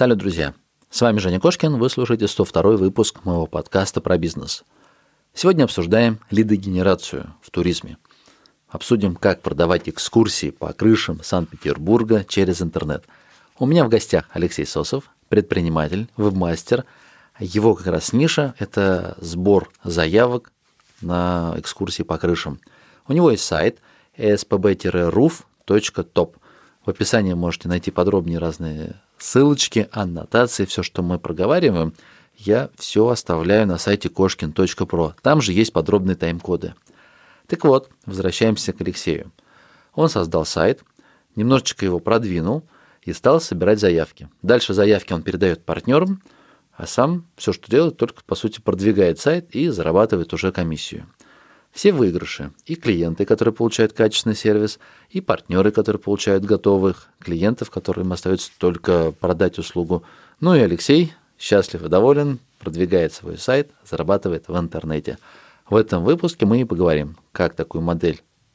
Салют, друзья! С вами Женя Кошкин, вы слушаете 102 выпуск моего подкаста про бизнес. Сегодня обсуждаем лидогенерацию в туризме. Обсудим, как продавать экскурсии по крышам Санкт-Петербурга через интернет. У меня в гостях Алексей Сосов, предприниматель, вебмастер. Его как раз ниша – это сбор заявок на экскурсии по крышам. У него есть сайт spb-roof.top. В описании можете найти подробнее разные ссылочки, аннотации, все, что мы проговариваем, я все оставляю на сайте кошкин.про. Там же есть подробные тайм-коды. Так вот, возвращаемся к Алексею. Он создал сайт, немножечко его продвинул и стал собирать заявки. Дальше заявки он передает партнерам, а сам все, что делает, только по сути продвигает сайт и зарабатывает уже комиссию. Все выигрыши. И клиенты, которые получают качественный сервис, и партнеры, которые получают готовых клиентов, которым остается только продать услугу. Ну и Алексей счастлив и доволен, продвигает свой сайт, зарабатывает в интернете. В этом выпуске мы и поговорим, как такую модель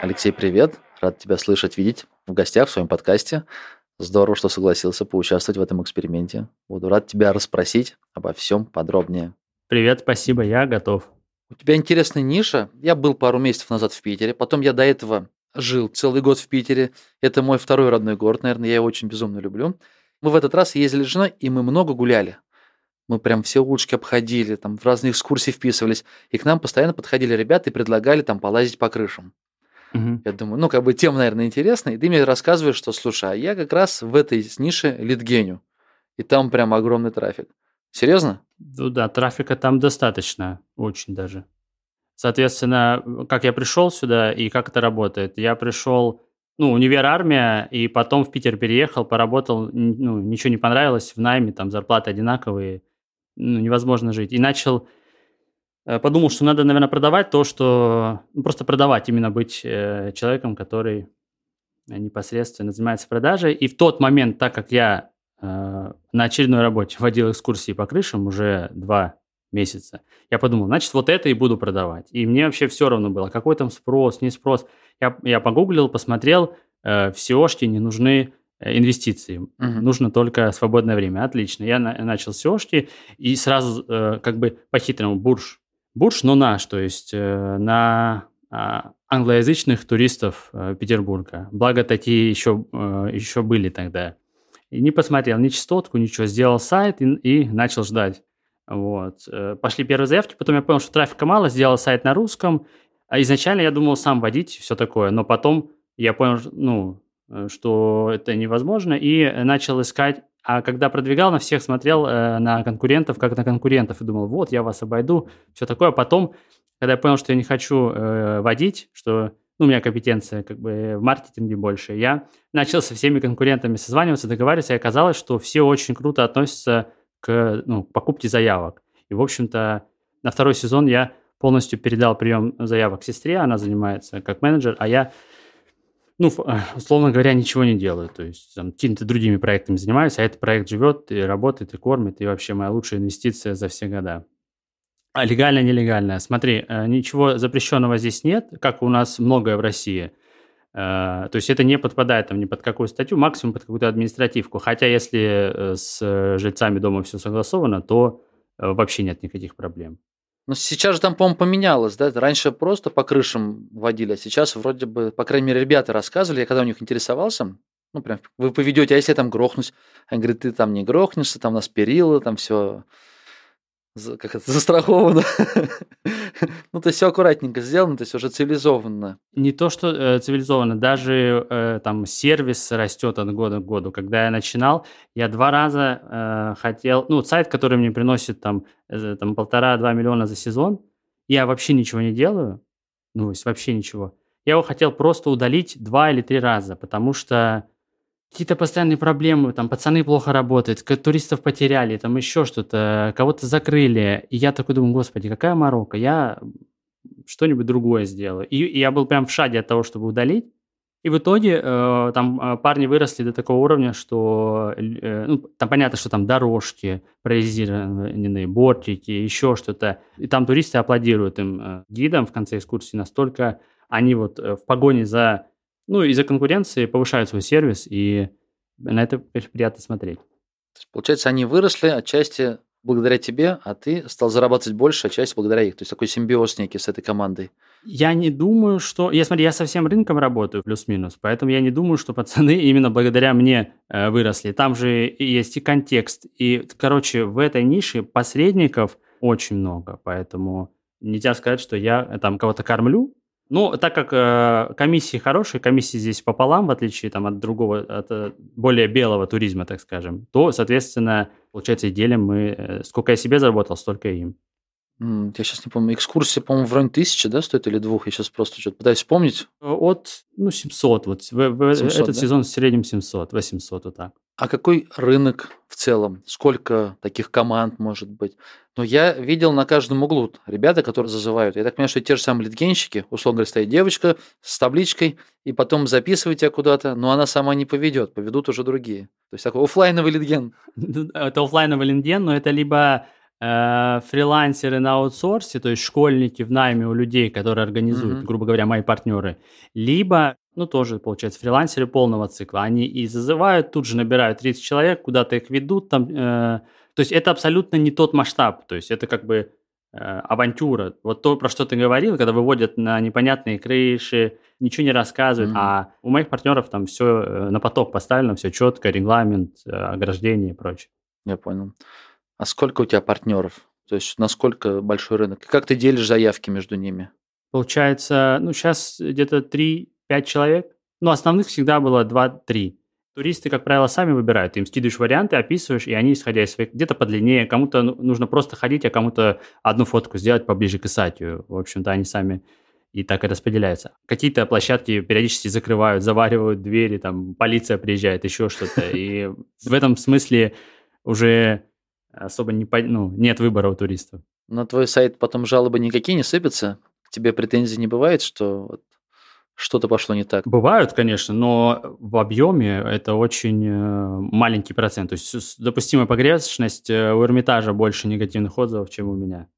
Алексей, привет. Рад тебя слышать, видеть в гостях в своем подкасте. Здорово, что согласился поучаствовать в этом эксперименте. Буду рад тебя расспросить обо всем подробнее. Привет, спасибо, я готов. У тебя интересная ниша. Я был пару месяцев назад в Питере, потом я до этого жил целый год в Питере. Это мой второй родной город, наверное, я его очень безумно люблю. Мы в этот раз ездили с женой, и мы много гуляли. Мы прям все улочки обходили, там в разные экскурсии вписывались. И к нам постоянно подходили ребята и предлагали там полазить по крышам. Угу. Я думаю, ну, как бы тема, наверное, интересная. И ты мне рассказываешь, что, слушай, а я как раз в этой нише литгеню. И там прям огромный трафик. Серьезно? Ну да, трафика там достаточно, очень даже. Соответственно, как я пришел сюда и как это работает? Я пришел, ну, универ армия, и потом в Питер переехал, поработал, ну, ничего не понравилось, в найме, там зарплаты одинаковые, ну, невозможно жить. И начал, подумал, что надо, наверное, продавать то, что... Ну, просто продавать, именно быть э, человеком, который непосредственно занимается продажей. И в тот момент, так как я э, на очередной работе водил экскурсии по крышам уже два месяца, я подумал, значит, вот это и буду продавать. И мне вообще все равно было, какой там спрос, не спрос. Я, я погуглил, посмотрел, э, в SEO не нужны Э, инвестиции. Угу. Нужно только свободное время. Отлично. Я на, начал SEOшки и сразу э, как бы по-хитрому бурж. Бурж, но наш, то есть э, на э, англоязычных туристов э, Петербурга. Благо такие еще, э, еще были тогда. И не посмотрел ни частотку, ничего. Сделал сайт и, и начал ждать. Вот. Пошли первые заявки, потом я понял, что трафика мало, сделал сайт на русском. А изначально я думал сам водить, все такое, но потом я понял, ну, что это невозможно, и начал искать, а когда продвигал, на всех смотрел э, на конкурентов, как на конкурентов, и думал, вот, я вас обойду, все такое. А потом, когда я понял, что я не хочу э, водить, что ну, у меня компетенция как бы в маркетинге больше, я начал со всеми конкурентами созваниваться, договариваться, и оказалось, что все очень круто относятся к ну, покупке заявок. И, в общем-то, на второй сезон я полностью передал прием заявок сестре, она занимается как менеджер, а я ну, условно говоря, ничего не делаю. То есть там, какими-то другими проектами занимаюсь, а этот проект живет и работает, и кормит, и вообще моя лучшая инвестиция за все года. А легально, нелегально. Смотри, э, ничего запрещенного здесь нет, как у нас многое в России. Э, то есть это не подпадает там ни под какую статью, максимум под какую-то административку. Хотя если э, с жильцами дома все согласовано, то вообще нет никаких проблем. Но сейчас же там, по-моему, поменялось, да? Раньше просто по крышам водили, а сейчас вроде бы, по крайней мере, ребята рассказывали, я когда у них интересовался, ну, прям, вы поведете, а если я там грохнусь? Они говорят, ты там не грохнешься, там у нас перила, там все как это, застраховано. ну, то есть все аккуратненько сделано, то есть уже цивилизованно. Не то, что э, цивилизованно, даже э, там сервис растет от года к году. Когда я начинал, я два раза э, хотел, ну, сайт, который мне приносит там, э, там полтора-два миллиона за сезон, я вообще ничего не делаю, ну, то есть вообще ничего. Я его хотел просто удалить два или три раза, потому что какие-то постоянные проблемы, там пацаны плохо работают, туристов потеряли, там еще что-то, кого-то закрыли. И я такой думаю, господи, какая морока, я что-нибудь другое сделаю. И, и я был прям в шаге от того, чтобы удалить. И в итоге э, там э, парни выросли до такого уровня, что э, ну, там понятно, что там дорожки, прорезиненные бортики, еще что-то. И там туристы аплодируют им э, гидам в конце экскурсии настолько они вот э, в погоне за, ну, из-за конкуренции повышают свой сервис, и на это, конечно, приятно смотреть. То есть, получается, они выросли отчасти благодаря тебе, а ты стал зарабатывать больше отчасти благодаря их. То есть такой симбиоз некий с этой командой. Я не думаю, что... Я смотри, я со всем рынком работаю, плюс-минус, поэтому я не думаю, что пацаны именно благодаря мне э, выросли. Там же есть и контекст, и, короче, в этой нише посредников очень много, поэтому нельзя сказать, что я э, там кого-то кормлю, ну, так как э, комиссии хорошие, комиссии здесь пополам, в отличие там, от другого, от э, более белого туризма, так скажем, то, соответственно, получается, и делим мы, э, сколько я себе заработал, столько и им. Я сейчас не помню. Экскурсия, по-моему, в районе тысячи, да, стоит или двух? Я сейчас просто что-то пытаюсь вспомнить. От, ну, 700, вот в, в 700, этот да? сезон в среднем 700, 800, вот так. А какой рынок в целом? Сколько таких команд может быть? Но я видел на каждом углу ребята, которые зазывают. Я так понимаю, что те же самые литгенщики, условно говоря, стоит девочка с табличкой, и потом записывать тебя куда-то, но она сама не поведет, поведут уже другие. То есть такой оффлайновый литген. Это оффлайновый линден, но это либо э, фрилансеры на аутсорсе, то есть школьники в найме у людей, которые организуют, Мгм. грубо говоря, мои партнеры, либо, ну, тоже, получается, фрилансеры полного цикла. Они и зазывают, тут же набирают 30 человек, куда-то их ведут там. э, то есть это абсолютно не тот масштаб, то есть это как бы э, авантюра. Вот то, про что ты говорил, когда выводят на непонятные крыши, ничего не рассказывают, Мгм. а у моих партнеров там все на поток поставлено, все четко, регламент, э, ограждение и прочее. Я понял. А сколько у тебя партнеров? То есть насколько большой рынок? Как ты делишь заявки между ними? Получается, ну, сейчас где-то 3-5 человек. Ну, основных всегда было 2-3. Туристы, как правило, сами выбирают. Ты им скидываешь варианты, описываешь, и они, исходя из своих... Где-то подлиннее, кому-то ну, нужно просто ходить, а кому-то одну фотку сделать поближе к Исатию. В общем-то, они сами и так и распределяются. Какие-то площадки периодически закрывают, заваривают двери, там полиция приезжает, еще что-то. И в этом смысле уже особо не, ну, нет выбора у туристов. На твой сайт потом жалобы никакие не сыпятся? К тебе претензий не бывает, что вот что-то пошло не так? Бывают, конечно, но в объеме это очень э, маленький процент. То есть допустимая погрешность э, у Эрмитажа больше негативных отзывов, чем у меня.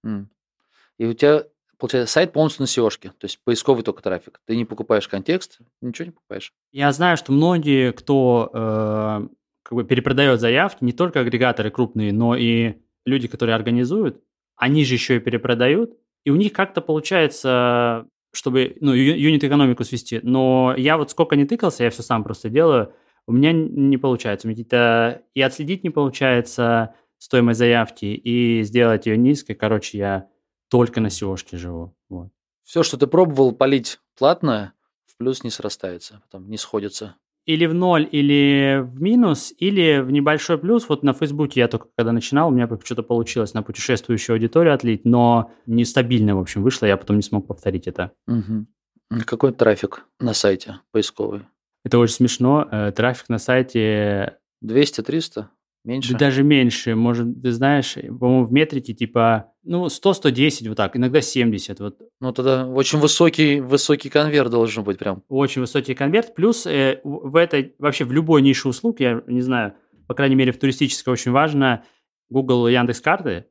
И у тебя, получается, сайт полностью на seo то есть поисковый только трафик. Ты не покупаешь контекст, ничего не покупаешь. Я знаю, что многие, кто э, как бы перепродает заявки, не только агрегаторы крупные, но и люди, которые организуют, они же еще и перепродают, и у них как-то получается, чтобы ну, юнит-экономику свести. Но я вот сколько не тыкался, я все сам просто делаю, у меня не получается. У меня какие-то и отследить не получается стоимость заявки, и сделать ее низкой. Короче, я только на seo живу. Вот. Все, что ты пробовал полить платно, в плюс не срастается, потом не сходится. Или в ноль, или в минус, или в небольшой плюс. Вот на Фейсбуке я только когда начинал, у меня что-то получилось на путешествующую аудиторию отлить, но нестабильно, в общем, вышло, я потом не смог повторить это. А Какой трафик на сайте поисковый? Это очень смешно. Э, Трафик на сайте 200-300? Меньше? да даже меньше. Может, ты знаешь, по-моему, в метрике типа, ну, 100-110, вот так, иногда 70. Вот Ну, тогда очень высокий, высокий конверт должен быть прям. очень высокий конверт. Плюс э, в этой, вообще в любой нише услуг, я не знаю, по крайней мере в туристической очень важно, Google и Яндекс карты.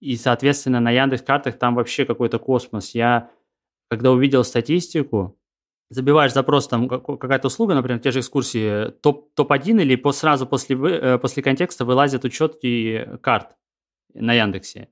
И, соответственно, на Яндекс картах там вообще какой-то космос. Я, когда увидел статистику, забиваешь запрос, там как- какая-то услуга, например, те же экскурсии, топ, топ-1 или по, сразу после, э, после контекста вылазят учетки карт на Яндексе.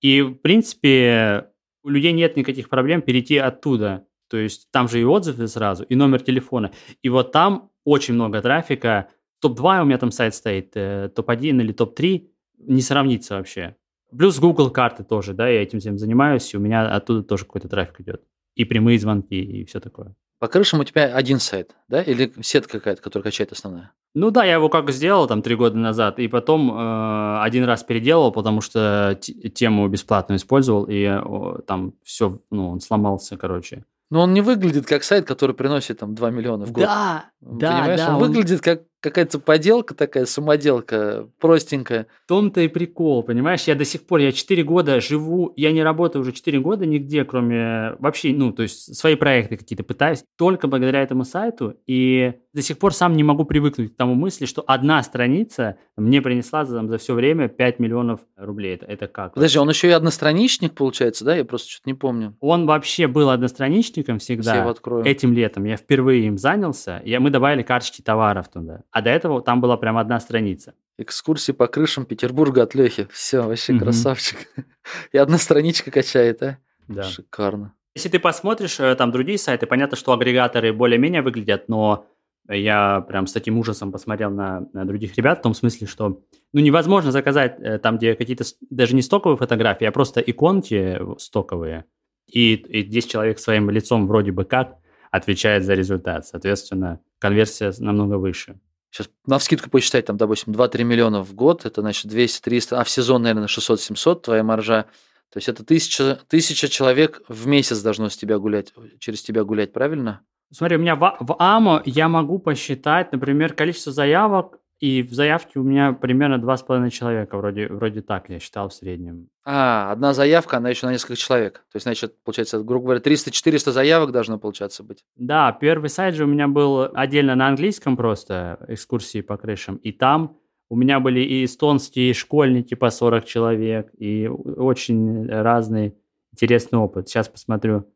И, в принципе, у людей нет никаких проблем перейти оттуда. То есть там же и отзывы сразу, и номер телефона. И вот там очень много трафика. Топ-2 у меня там сайт стоит, э, топ-1 или топ-3 не сравнится вообще. Плюс Google карты тоже, да, я этим всем занимаюсь, и у меня оттуда тоже какой-то трафик идет. И прямые звонки, и все такое. По крышам у тебя один сайт, да? Или сетка какая-то, которая качает основная? Ну да, я его как сделал там три года назад, и потом э, один раз переделал, потому что тему бесплатную использовал, и э, там все, ну, он сломался, короче. Но он не выглядит как сайт, который приносит там 2 миллиона в год. Да, да, Понимаешь? да. он, он- выглядит как какая-то поделка такая, самоделка, простенькая. В том-то и прикол, понимаешь? Я до сих пор, я 4 года живу, я не работаю уже 4 года нигде, кроме вообще, ну, то есть свои проекты какие-то пытаюсь, только благодаря этому сайту, и до сих пор сам не могу привыкнуть к тому мысли, что одна страница мне принесла за, за все время 5 миллионов рублей. Это, это как? Подожди, он еще и одностраничник, получается, да? Я просто что-то не помню. Он вообще был одностраничником всегда. Я его открою. Этим летом я впервые им занялся, и мы добавили карточки товаров туда. А до этого там была прям одна страница. Экскурсии по крышам Петербурга от Лехи. Все, вообще Мгм. красавчик. И одна страничка качает, а? Да. Шикарно. Если ты посмотришь э, там другие сайты, понятно, что агрегаторы более-менее выглядят, но я прям с таким ужасом посмотрел на, на других ребят, в том смысле, что ну, невозможно заказать э, там, где какие-то даже не стоковые фотографии, а просто иконки стоковые, и, и 10 человек своим лицом вроде бы как отвечает за результат. Соответственно, конверсия намного выше. Сейчас на вскидку посчитать, там, допустим, 2-3 миллиона в год, это, значит, 200-300, а в сезон, наверное, 600-700 твоя маржа. То есть это тысяча, тысяча человек в месяц должно с тебя гулять, через тебя гулять, правильно? Смотри, у меня в, в АМО я могу посчитать, например, количество заявок, и в заявке у меня примерно 2,5 человека, вроде, вроде так я считал в среднем. А, одна заявка, она еще на несколько человек. То есть, значит, получается, грубо говоря, 300-400 заявок должно, получаться, быть. Да, первый сайт же у меня был отдельно на английском просто, экскурсии по крышам, и там у меня были и эстонские школьники по 40 человек, и очень разный интересный опыт. Сейчас посмотрю.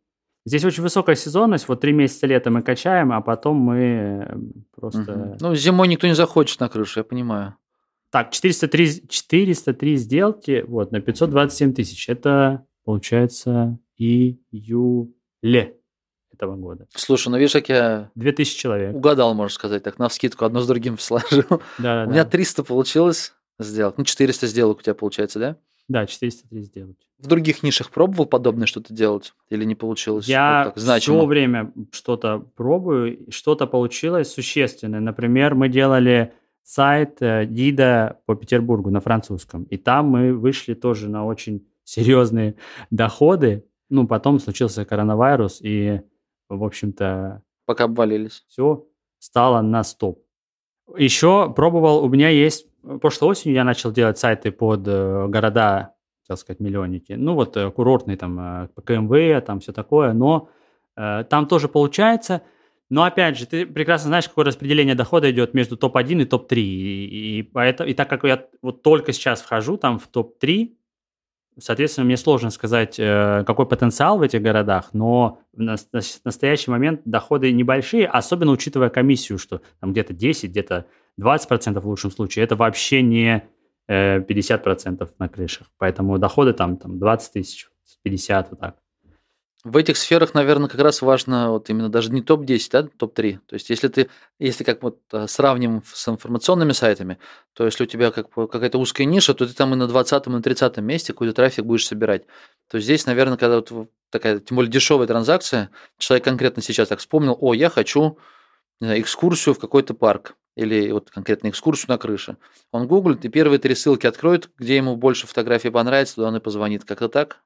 Здесь очень высокая сезонность, вот три месяца лета мы качаем, а потом мы э, просто... Мгм. Ну, зимой никто не захочет на крышу, я понимаю. Так, 403, 403 сделки вот, на 527 тысяч. Это, получается, июле этого года. Слушай, ну видишь, как я 2000 человек. угадал, можно сказать, так, на вскидку одно с другим сложил. Да, У меня 300 получилось сделать. Ну, 400 сделок у тебя получается, да? Да, 403 сделки. В других нишах пробовал подобное что-то делать? Или не получилось? Я Вот так, значимо? все время что-то пробую, что-то получилось существенное. Например, мы делали сайт э, гида по Петербургу на французском, и там мы вышли тоже на очень серьезные доходы. Ну, потом случился коронавирус, и, в общем-то, Пока обвалились. все стало на стоп. Еще пробовал, у меня есть, прошлой осенью я начал делать сайты под э, города, так сказать, миллионники. Ну вот э, курортные там, э, КМВ, там все такое, но э, там тоже получается. Но опять же, ты прекрасно знаешь, какое распределение дохода идет между топ-1 и топ-3. И, и, поэтому, и так как я вот только сейчас вхожу там в топ-3, Соответственно, мне сложно сказать, э, какой потенциал в этих городах, но в нас- нас- настоящий момент доходы небольшие, особенно учитывая комиссию, что там где-то 10, где-то 20% в лучшем случае. Это вообще не э, 50% на крышах. Поэтому доходы там, там 20 тысяч, 50, вот так. В этих сферах, наверное, как раз важно вот именно даже не топ-10, да, топ-3. То есть если ты, если как вот а, сравним с информационными сайтами, то если у тебя как какая-то узкая ниша, то ты там и на 20 и на 30 месте какой-то трафик будешь собирать. То здесь, наверное, когда вот такая, тем более дешевая транзакция, человек конкретно сейчас так вспомнил, о, я хочу экскурсию в какой-то парк или вот конкретно экскурсию на крыше. Он гуглит и первые три ссылки откроет, где ему больше фотографий понравится, туда он и позвонит. Как-то так?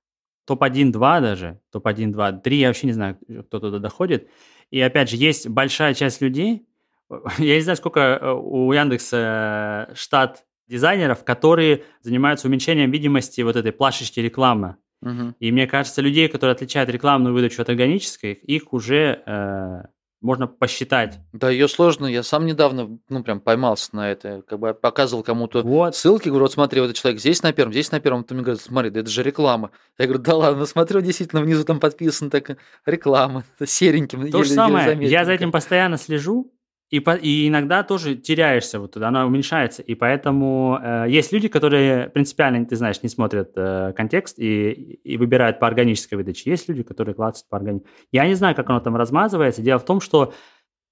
Топ-1, 2 даже, топ-1, 2, 3, я вообще не знаю, кто туда доходит. И опять же, есть большая часть людей, я не знаю, сколько э, у Яндекса э, штат дизайнеров, которые занимаются уменьшением видимости вот этой плашечки рекламы. Мгм. И мне кажется, людей, которые отличают рекламную выдачу от органической, их уже э, можно посчитать. Да, ее сложно. Я сам недавно, ну, прям поймался на это. Как бы показывал кому-то Вот. ссылки, говорю, вот смотри, вот этот человек здесь на первом, здесь на первом. Он мне говорит, смотри, да это же реклама. Я говорю, да ладно, смотрю, действительно, внизу там подписано так реклама. Сереньким. То же еле- самое, я за этим постоянно слежу, и, по- и иногда тоже теряешься, вот туда, она уменьшается. И поэтому э, есть люди, которые принципиально, ты знаешь, не смотрят э, контекст и, и выбирают по органической выдаче. Есть люди, которые клацают по органической. Я не знаю, как оно там размазывается. Дело в том, что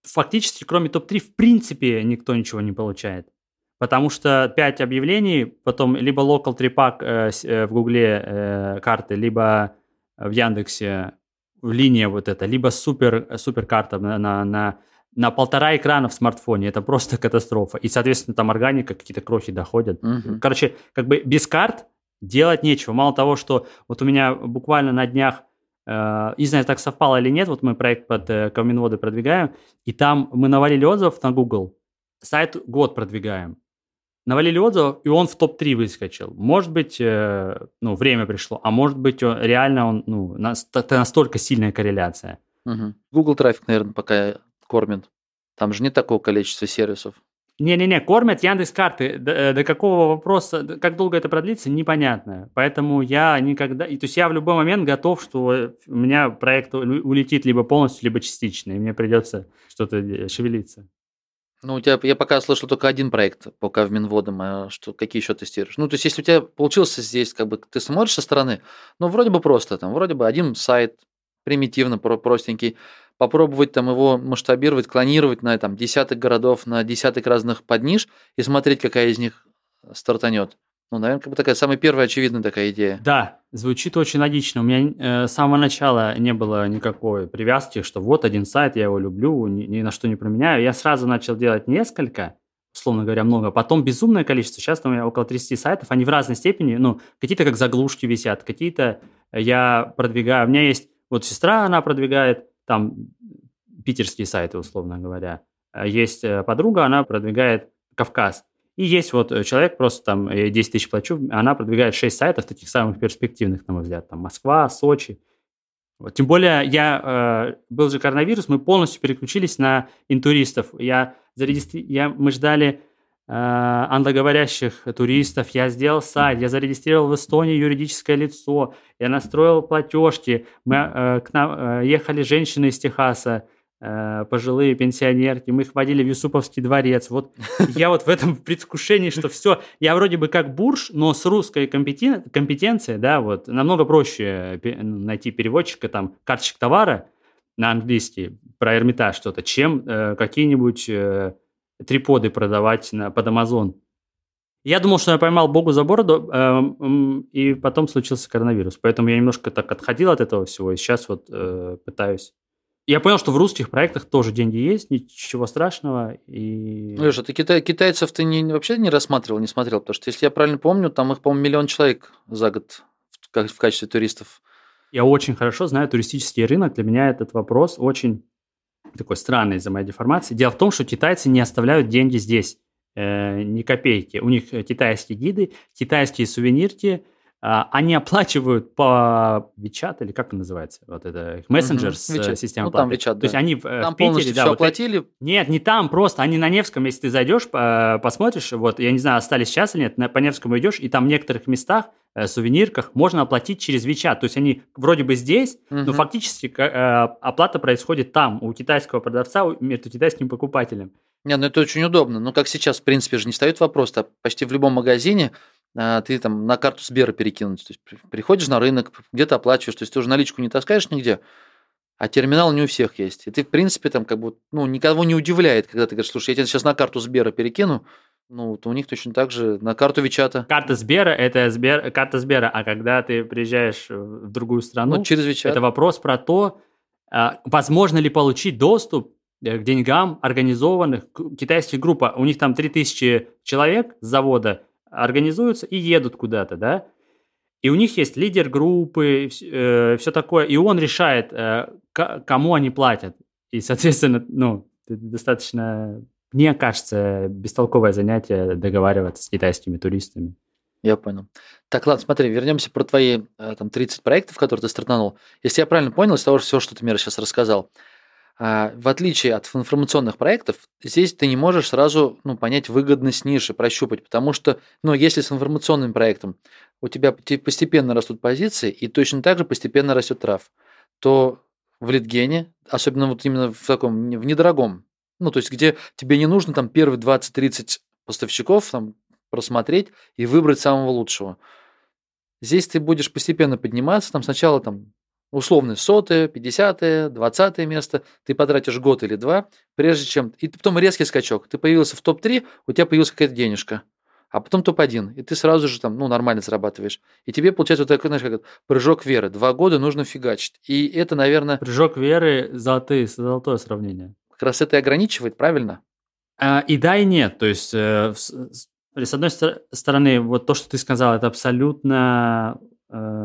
фактически, кроме топ-3, в принципе, никто ничего не получает. Потому что 5 объявлений, потом либо local трипак э, с- э, в Гугле э, карты, либо в Яндексе линия вот эта, либо супер, супер карта на, на, на полтора экрана в смартфоне. Это просто катастрофа. И, соответственно, там органика, какие-то крохи доходят. Мгм. Короче, как бы без карт делать нечего. Мало того, что вот у меня буквально на днях, э, не знаю, так совпало или нет, вот мы проект под э, Каменводы продвигаем, и там мы навалили отзывов на Google, сайт год продвигаем. Навалили отзывов, и он в топ-3 выскочил. Может быть, э, ну, время пришло, а может быть, он, реально он, ну, это настолько сильная корреляция. Угу. Google трафик, наверное, пока кормит. Там же нет такого количества сервисов. Не-не-не, кормят Яндекс карты. До, э, до какого вопроса, как долго это продлится, непонятно. Поэтому я никогда... То есть я в любой момент готов, что у меня проект улетит либо полностью, либо частично, и мне придется что-то э, шевелиться. Ну, у тебя, я пока слышал только один проект пока в Минводом, а что, какие еще тестируешь? Ну, то есть, если у тебя получился здесь, как бы, ты смотришь со стороны, ну, вроде бы просто, там, вроде бы один сайт, примитивно, простенький, попробовать там его масштабировать, клонировать на там, десяток городов, на десяток разных подниж и смотреть, какая из них стартанет. Ну, наверное, как бы такая самая первая очевидная такая идея. Да, звучит очень логично. У меня э, с самого начала не было никакой привязки, что вот один сайт, я его люблю, ни, ни на что не променяю. Я сразу начал делать несколько, условно говоря, много. Потом безумное количество. Сейчас у меня около 30 сайтов. Они в разной степени. Ну, какие-то как заглушки висят, какие-то я продвигаю. У меня есть вот сестра, она продвигает там питерские сайты, условно говоря. А есть э, подруга, она продвигает Кавказ. И есть вот э, человек, просто там 10 э, тысяч плачу, она продвигает 6 сайтов, таких самых перспективных, на мой взгляд, там Москва, Сочи. Вот. Тем более, я, был же коронавирус, мы полностью переключились на интуристов. Я зарегистри... я, мы ждали англоговорящих туристов, я сделал сайт, я зарегистрировал в Эстонии юридическое лицо, я настроил платежки, мы, э, к нам э, ехали женщины из Техаса, э, пожилые пенсионерки, мы их водили в Юсуповский дворец. Вот я вот в этом предвкушении, что все, я вроде бы как бурж, но с русской компетен... компетенцией, да, вот, намного проще найти переводчика, там, карточек товара на английский, про Эрмитаж что-то, чем э, какие-нибудь... Э, триподы продавать на, под Amazon. Я думал, что я поймал Богу за бороду, э, и потом случился коронавирус. Поэтому я немножко так отходил от этого всего, и сейчас вот э, пытаюсь. Я понял, что в русских проектах тоже деньги есть, ничего страшного. И... Леша, ты китай, китайцев ты не, вообще не рассматривал, не смотрел? Потому что, если я правильно помню, там их, по-моему, миллион человек за год в, в качестве туристов. Я очень хорошо знаю туристический рынок. Для меня этот вопрос очень такой странной из-за моей деформации. Дело в том, что китайцы не оставляют деньги здесь, э, ни копейки. У них китайские гиды, китайские сувенирки, э, они оплачивают по WeChat, или как он называется, вот это, угу, с WeChat. системой ну, там WeChat, То да. есть они там в Питере... да, все вот оплатили? Нет, не там, просто они на Невском, если ты зайдешь, посмотришь, вот, я не знаю, остались сейчас или нет, по Невскому идешь, и там в некоторых местах э, сувенирках можно оплатить через WeChat. То есть они вроде бы здесь, угу. но фактически э, оплата происходит там, у китайского продавца, между китайским покупателем. Не, ну это очень удобно. Ну, как сейчас, в принципе, же не встает вопрос, -то. почти в любом магазине а, ты там на карту Сбера перекинуть. То есть приходишь на рынок, где-то оплачиваешь, то есть ты уже наличку не таскаешь нигде, а терминал не у всех есть. И ты, в принципе, там как бы, ну, никого не удивляет, когда ты говоришь, слушай, я тебе сейчас на карту Сбера перекину, ну, вот у них точно так же на карту Вичата. Карта Сбера – это Сбер, карта Сбера, а когда ты приезжаешь в другую страну, ну, через Вичат. это вопрос про то, а, возможно ли получить доступ э, к деньгам организованных китайских групп. У них там 3000 человек с завода организуются и едут куда-то, да, и у них есть лидер группы, э, все такое, и он решает, э, кому они платят. И, соответственно, ну, достаточно мне кажется, бестолковое занятие договариваться с китайскими туристами. Я понял. Так, ладно, смотри, вернемся про твои э, там 30 проектов, которые ты стартанул. Если я правильно понял из того всего, что ты мне сейчас рассказал, в отличие от информационных проектов, здесь ты не можешь сразу ну, понять выгодность ниши, прощупать, потому что, ну, если с информационным проектом у тебя постепенно растут позиции, и точно так же постепенно растет трав, то в литгене, особенно вот именно в таком, в недорогом ну, то есть, где тебе не нужно там первые 20-30 поставщиков там просмотреть и выбрать самого лучшего. Здесь ты будешь постепенно подниматься, там сначала там условно сотое, пятьдесятое, двадцатое место, ты потратишь год или два, прежде чем... И потом резкий скачок. Ты появился в топ-3, у тебя появилась какая-то денежка. А потом топ-1, и ты сразу же там, ну, нормально зарабатываешь. И тебе получается вот такой, знаешь, как прыжок веры. Два года нужно фигачить. И это, наверное... Прыжок веры – золотые, золотое сравнение как раз это и ограничивает, правильно? А, и да, и нет. То есть, э, с, с одной стороны, вот то, что ты сказал, это абсолютно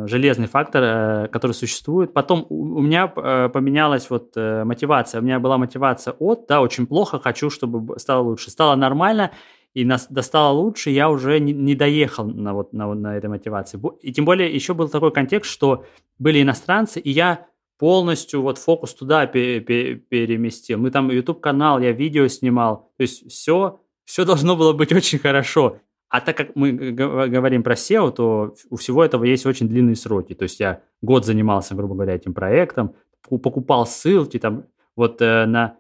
железный фактор, э, который существует. Потом у, меня э, поменялась вот э, мотивация. У меня была мотивация от, да, очень плохо, хочу, чтобы стало лучше. Стало нормально, и нас достало лучше, я уже не, доехал на, вот, на, на этой мотивации. И тем более еще был такой контекст, что были иностранцы, и я полностью вот фокус туда пере, пере, переместил. Мы там YouTube-канал, я видео снимал, то есть все, все должно было быть очень хорошо. А так как мы говорим про SEO, то у всего этого есть очень длинные сроки. То есть я год занимался, грубо говоря, этим проектом, покупал ссылки там вот э, на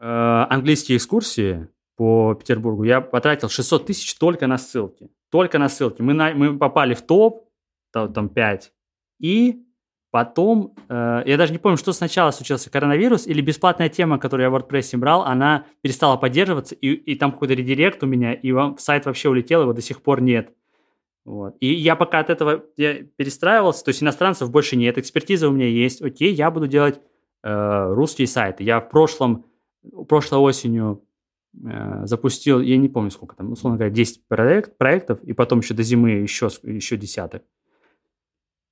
э, английские экскурсии по Петербургу. Я потратил 600 тысяч только на ссылки. Только на ссылки. Мы, на, мы попали в топ, там, там 5, и Потом, э, я даже не помню, что сначала случился, коронавирус или бесплатная тема, которую я в WordPress брал, она перестала поддерживаться, и, и там какой-то редирект у меня, и вам, сайт вообще улетел, его до сих пор нет. Вот. И я пока от этого я перестраивался, то есть иностранцев больше нет, экспертиза у меня есть, окей, я буду делать э, русские сайты. Я в прошлом, прошлой осенью э, запустил, я не помню сколько там, условно говоря, 10 проект, проектов, и потом еще до зимы еще, еще десяток.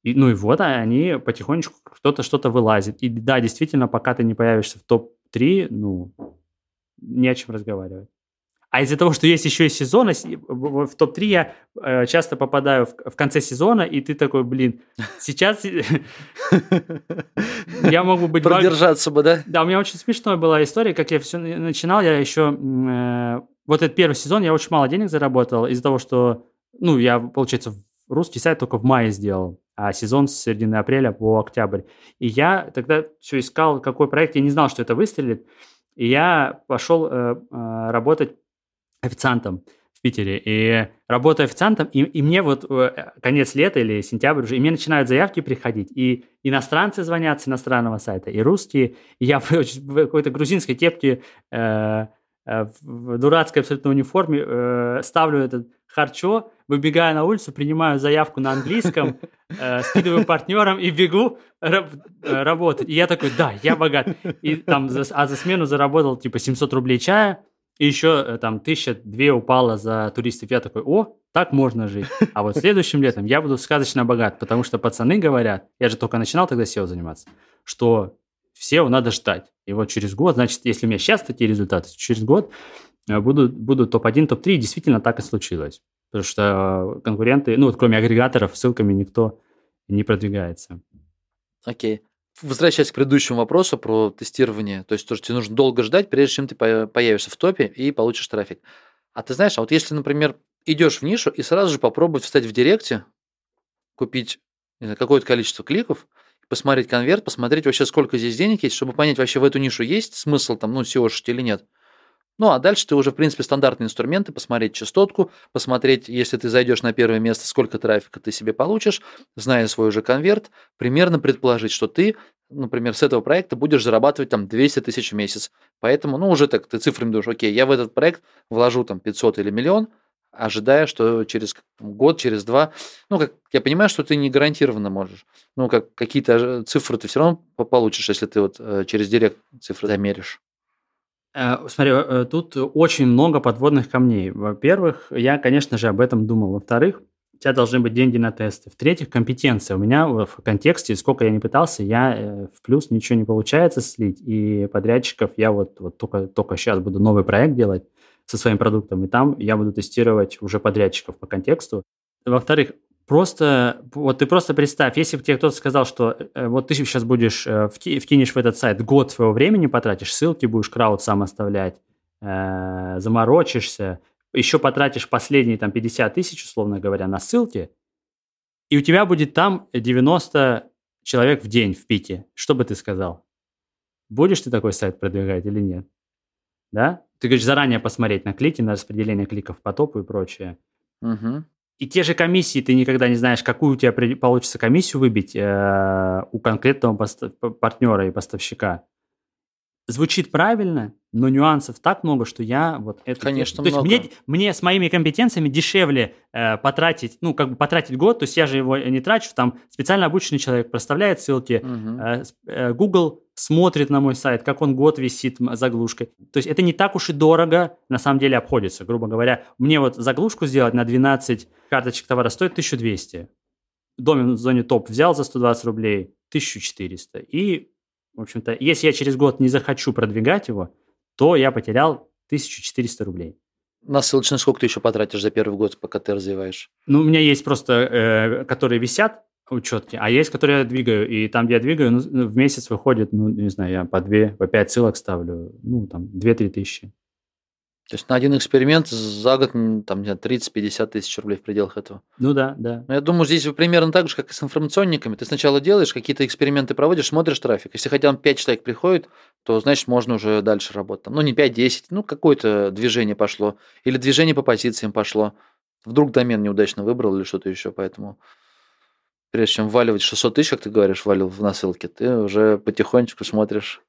И, ну и вот они потихонечку кто-то что-то вылазит. И да, действительно, пока ты не появишься в топ-3, ну, не о чем разговаривать. А из-за того, что есть еще и сезон, в топ-3 я э, часто попадаю в, в конце сезона, и ты такой, блин, сейчас я могу быть... Продержаться бы, да? Да, у меня очень смешная была история, как я все начинал, я еще... Э, вот этот первый сезон я очень мало денег заработал из-за того, что, ну, я, получается, русский сайт только в мае сделал а сезон с середины апреля по октябрь. И я тогда все искал, какой проект, я не знал, что это выстрелит. И я пошел э, э, работать официантом в Питере. И работая официантом, и, и мне вот э, конец лета или сентябрь уже, и мне начинают заявки приходить. И иностранцы звонят с иностранного сайта, и русские. И я в, в какой-то грузинской кепке э, э в дурацкой абсолютно униформе э, ставлю этот харчо, выбегаю на улицу, принимаю заявку на английском, э, скидываю партнерам и бегу раб- э, работать. И я такой, да, я богат. И там, за, а за смену заработал типа 700 рублей чая, и еще э, там тысяча две упала за туристов. Я такой, о, так можно жить. А вот следующим летом я буду сказочно богат, потому что пацаны говорят, я же только начинал тогда SEO заниматься, что SEO надо ждать. И вот через год, значит, если у меня сейчас такие результаты, через год будут, будут топ-1, топ-3, и действительно так и случилось. Потому что конкуренты, ну вот кроме агрегаторов, ссылками никто не продвигается. Окей. Возвращаясь к предыдущему вопросу про тестирование, то есть то, тебе нужно долго ждать, прежде чем ты появишься в топе и получишь трафик. А ты знаешь, а вот если, например, идешь в нишу и сразу же попробовать встать в директе, купить какое-то количество кликов, посмотреть конверт, посмотреть вообще, сколько здесь денег есть, чтобы понять, вообще в эту нишу есть смысл там, ну, seo или нет. Ну, а дальше ты уже, в принципе, стандартные инструменты, посмотреть частотку, посмотреть, если ты зайдешь на первое место, сколько трафика ты себе получишь, зная свой уже конверт, примерно предположить, что ты, например, с этого проекта будешь зарабатывать там 200 тысяч в месяц. Поэтому, ну, уже так ты цифрами думаешь, окей, я в этот проект вложу там 500 или миллион, ожидая, что через год, через два, ну, как я понимаю, что ты не гарантированно можешь, ну, как какие-то цифры ты все равно получишь, если ты вот э, через директ цифры замеришь. Э, смотри, э, тут очень много подводных камней. Во-первых, я, конечно же, об этом думал. Во-вторых, у тебя должны быть деньги на тесты. В-третьих, компетенция. У меня в контексте, сколько я не пытался, я э, в плюс ничего не получается слить. И подрядчиков я вот, вот только, только сейчас буду новый проект делать со своим продуктом, и там я буду тестировать уже подрядчиков по контексту. Во-вторых, Просто, вот ты просто представь, если бы тебе кто-то сказал, что э, вот ты сейчас будешь, э, вкинешь в этот сайт год своего времени потратишь, ссылки будешь крауд сам оставлять, э, заморочишься, еще потратишь последние там 50 тысяч, условно говоря, на ссылки, и у тебя будет там 90 человек в день в пике. Что бы ты сказал? Будешь ты такой сайт продвигать или нет? Да? Ты говоришь, заранее посмотреть на клики, на распределение кликов по топу и прочее. Угу. И те же комиссии, ты никогда не знаешь, какую у тебя получится комиссию выбить э, у конкретного партнера и поставщика. Звучит правильно, но нюансов так много, что я вот это... Конечно, То много. есть мне, мне с моими компетенциями дешевле э, потратить, ну, как бы потратить год, то есть я же его не трачу, там специально обученный человек проставляет ссылки, угу. э, Google смотрит на мой сайт, как он год висит заглушкой. То есть это не так уж и дорого на самом деле обходится. Грубо говоря, мне вот заглушку сделать на 12 карточек товара стоит 1200. домен в зоне топ взял за 120 рублей, 1400. И, в общем-то, если я через год не захочу продвигать его, то я потерял 1400 рублей. На ссылочный сколько ты еще потратишь за первый год, пока ты развиваешь? Ну, у меня есть просто, э, которые висят, учетки, а есть, которые я двигаю, и там, где я двигаю, ну, в месяц выходит, ну, не знаю, я по 2, по 5 ссылок ставлю, ну, там, 2-3 тысячи. То есть на один эксперимент за год там 30-50 тысяч рублей в пределах этого. Ну да, да. Но я думаю, здесь примерно так же, как и с информационниками. Ты сначала делаешь, какие-то эксперименты проводишь, смотришь трафик. Если хотя бы 5 человек приходит, то, значит, можно уже дальше работать. Ну, не 5-10, ну, какое-то движение пошло. Или движение по позициям пошло. Вдруг домен неудачно выбрал или что-то еще, поэтому прежде чем валивать 600 тысяч, как ты говоришь, валил в насылке, ты уже потихонечку смотришь,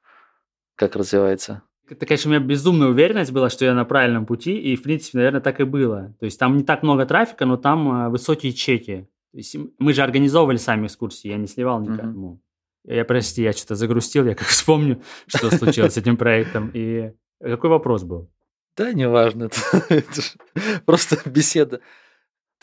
как развивается. Это, конечно, у меня безумная уверенность была, что я на правильном пути, и, в принципе, наверное, так и было. То есть там не так много трафика, но там а, высокие чеки. То есть мы же организовывали сами экскурсии, я не сливал никому. Я, прости, я что-то загрустил, я как вспомню, что случилось с этим проектом. И какой вопрос был? Да, неважно. Это просто беседа.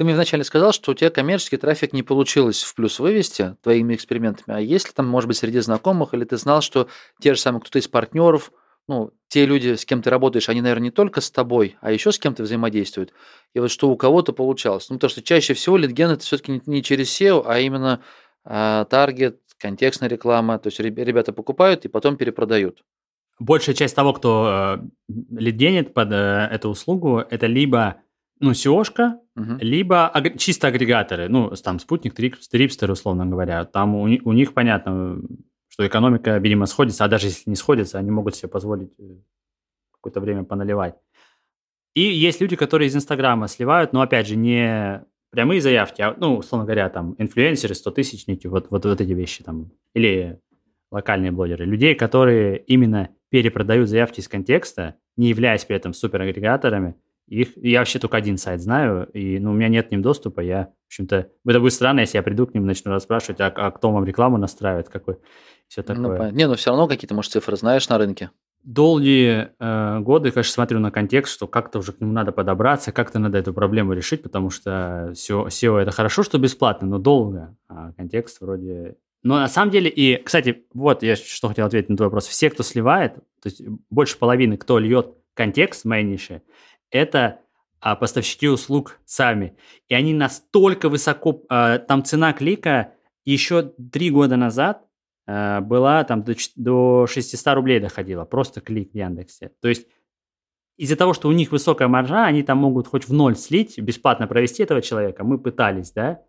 Ты мне вначале сказал, что у тебя коммерческий трафик не получилось в плюс вывести твоими экспериментами. А есть ли там, может быть, среди знакомых, или ты знал, что те же самые кто-то из партнеров – ну, те люди, с кем ты работаешь, они, наверное, не только с тобой, а еще с кем-то взаимодействуют. И вот что у кого-то получалось. Ну, потому что чаще всего литген это все-таки не через SEO, а именно а, таргет, контекстная реклама. То есть ребята покупают и потом перепродают. Большая часть того, кто э, лидгенит под э, эту услугу, это либо ну, SEOшка, угу. либо аг- чисто агрегаторы, ну, там, спутник, трипстер, условно говоря. Там у, у них, понятно, что экономика, видимо, сходится, а даже если не сходится, они могут себе позволить э, какое-то время поналивать. И есть люди, которые из Инстаграма сливают, но, опять же, не прямые заявки, а, ну, условно говоря, там, инфлюенсеры, 100-тысячники, вот, вот, вот эти вещи там, или локальные блогеры, людей, которые именно перепродают заявки из контекста, не являясь при этом суперагрегаторами, их, я вообще только один сайт знаю, и ну, у меня нет к ним доступа. Я, в общем-то, это будет странно, если я приду к ним, начну расспрашивать, а, а кто вам рекламу настраивает, какой, все ну, такое. Ну, не, но все равно какие-то, может, цифры знаешь на рынке? Долгие э, годы, конечно, смотрю на контекст, что как-то уже к нему надо подобраться, как-то надо эту проблему решить, потому что SEO, SEO это хорошо, что бесплатно, но долго, а контекст вроде... Но на самом деле, и, кстати, вот я что хотел ответить на твой вопрос. Все, кто сливает, то есть больше половины, кто льет контекст майниши, это а, поставщики услуг сами. И они настолько высоко... А, там цена клика еще три года назад а, была там до, до 600 рублей доходила. Просто клик в Яндексе. То есть из-за того, что у них высокая маржа, они там могут хоть в ноль слить, бесплатно провести этого человека. Мы пытались, да?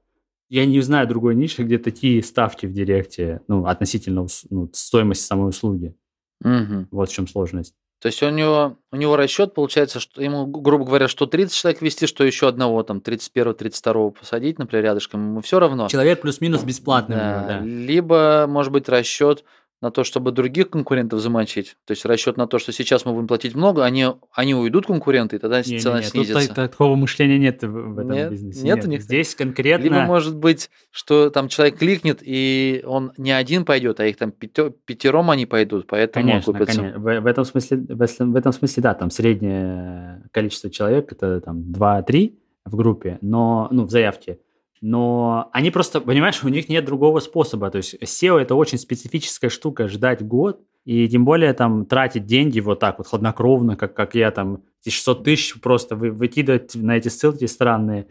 Я не знаю другой ниши, где такие ставки в директе, ну, относительно ну, стоимости самой услуги. Угу. Вот в чем сложность. То есть у него, у него расчет получается, что ему, грубо говоря, что 30 человек вести, что еще одного, там, 31-32 посадить, например, рядышком, ему все равно. Человек плюс-минус бесплатный. Да. да. Либо, может быть, расчет на то, чтобы других конкурентов замочить. То есть расчет на то, что сейчас мы будем платить много, они, они уйдут конкуренты, и тогда не, цена не, не, снизится. Тут такого мышления нет в этом нет, бизнесе. Нет, нет у них. Здесь конкретно... Либо может быть, что там человек кликнет, и он не один пойдет, а их там пятером они пойдут, поэтому конечно, конечно. В, в, этом смысле, в, в этом смысле, да, там среднее количество человек, это там 2-3 в группе, но, ну, в заявке но они просто, понимаешь, у них нет другого способа. То есть SEO это очень специфическая штука, ждать год, и тем более там тратить деньги вот так вот хладнокровно, как, как я там 600 тысяч просто вы, выкидывать на эти ссылки странные.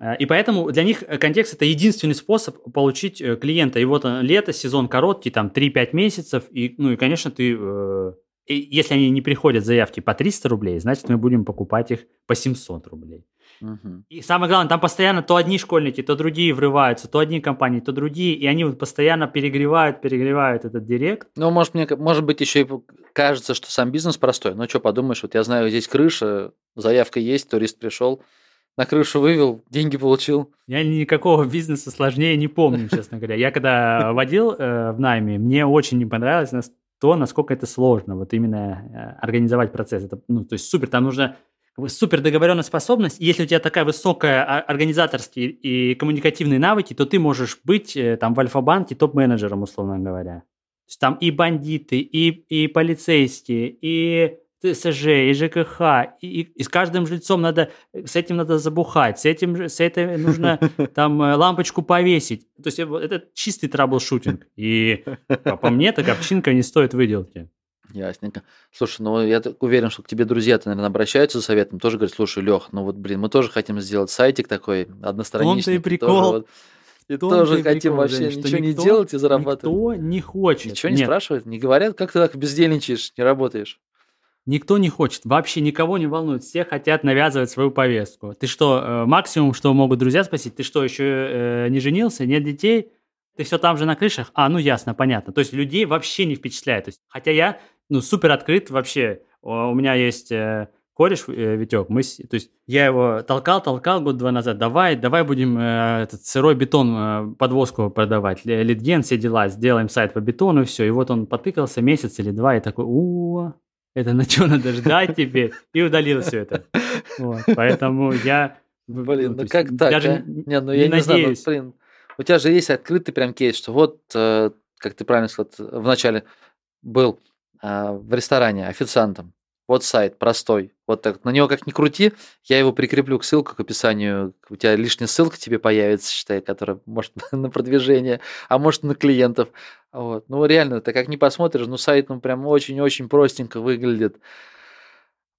А, и поэтому для них контекст – это единственный способ получить э, клиента. И вот лето, сезон короткий, там 3-5 месяцев, и, ну и, конечно, ты э, и если они не приходят заявки по 300 рублей, значит, мы будем покупать их по 700 рублей. Угу. И самое главное, там постоянно то одни школьники, то другие врываются, то одни компании, то другие, и они вот постоянно перегревают, перегревают этот директ. Ну, может, мне, может быть, еще и кажется, что сам бизнес простой. Ну, что подумаешь, вот я знаю, здесь крыша, заявка есть, турист пришел, на крышу вывел, деньги получил. Я никакого бизнеса сложнее не помню, честно говоря. Я когда водил э, в найме, мне очень не понравилось то, насколько это сложно, вот именно э, организовать процесс. Это, ну, то есть супер, там нужно супер договороспособность. И если у тебя такая высокая организаторские и коммуникативные навыки, то ты можешь быть э, там в Альфа-банке топ-менеджером, условно говоря. То есть там и бандиты, и, и полицейские, и ТСЖ, и ЖКХ, и, и, и с каждым жильцом надо, с этим надо забухать, с этим, с этой нужно там э, лампочку повесить. То есть это чистый troubleshooting. И по мне, так овчинка не стоит выделки. Ясненько. Слушай, ну я уверен, что к тебе друзья-то, наверное, обращаются за советом, тоже говорят, слушай, Лех, ну вот, блин, мы тоже хотим сделать сайтик такой, одностраничный. Он-то и прикол. Тоже, вот, и тоже хотим прикол, вообще Жень, ничего не делать и зарабатывать. Никто не хочет. Ничего не Нет. спрашивают, не говорят, как ты так бездельничаешь, не работаешь. Никто не хочет, вообще никого не волнует, все хотят навязывать свою повестку. Ты что, э, максимум, что могут друзья спросить, ты что, еще э, не женился, нет детей? Ты все там же на крышах? А, ну ясно, понятно. То есть людей вообще не впечатляет. То есть, хотя я, ну, супер открыт вообще. У меня есть э, кореш э, Витек, мы, то есть я его толкал, толкал год-два назад, давай, давай будем э, этот сырой бетон, э, подвозку продавать, литген, все дела, сделаем сайт по бетону, и все. И вот он потыкался месяц или два, и такой, у это на что надо ждать теперь? И удалил все это. Вот, поэтому я... Блин, ну, ну как так? Даже а? не, ну я не, не знаю, ну, блин, у тебя же есть открытый прям кейс, что вот, э, как ты правильно сказал, вначале был э, в ресторане официантом, вот сайт простой. Вот так. На него как ни крути, я его прикреплю к ссылке к описанию. У тебя лишняя ссылка тебе появится, считай, которая может на продвижение, а может на клиентов. Вот. Ну реально, ты как не посмотришь, ну сайт ну прям очень-очень простенько выглядит.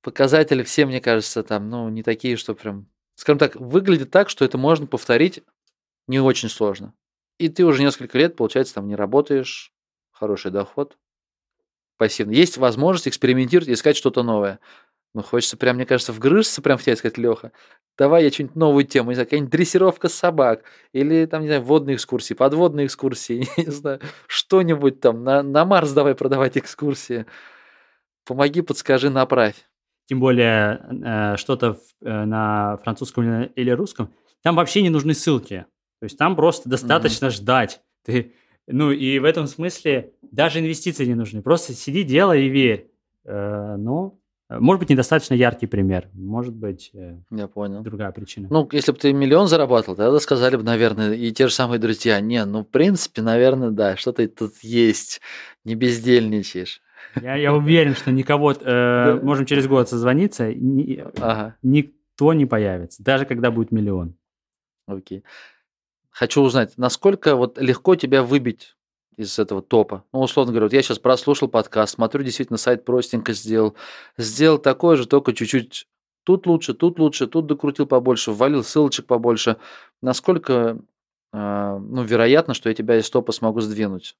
Показатели все, мне кажется, там, ну, не такие, что прям... Скажем так, выглядит так, что это можно повторить не очень сложно. И ты уже несколько лет, получается, там не работаешь, хороший доход, пассивно. Есть возможность экспериментировать, искать что-то новое. Ну, хочется прям, мне кажется, вгрызться прям в тебя сказать, Леха, давай я что-нибудь новую тему, не знаю, какая-нибудь дрессировка собак, или там, не знаю, водные экскурсии, подводные экскурсии, не знаю, что-нибудь там, на, на Марс давай продавать экскурсии. Помоги, подскажи, направь. Тем более э, что-то э, на французском или русском, там вообще не нужны ссылки. То есть там просто достаточно mm-hmm. ждать. Ты ну и в этом смысле даже инвестиции не нужны. Просто сиди, делай и верь. Э, ну, может быть, недостаточно яркий пример. Может быть, э, Я понял. другая причина. Ну, если бы ты миллион зарабатывал, тогда сказали бы, наверное, и те же самые друзья. Не, ну, в принципе, наверное, да, что-то тут есть. Не бездельничаешь. Я, я уверен, что никого... Э, можем через год созвониться, ни, ага. никто не появится, даже когда будет миллион. Окей. Хочу узнать, насколько вот легко тебя выбить из этого топа. Ну, условно говоря, вот я сейчас прослушал подкаст, смотрю, действительно, сайт простенько сделал. Сделал такое же, только чуть-чуть тут лучше, тут лучше, тут докрутил побольше, ввалил ссылочек побольше. Насколько, э, ну, вероятно, что я тебя из топа смогу сдвинуть?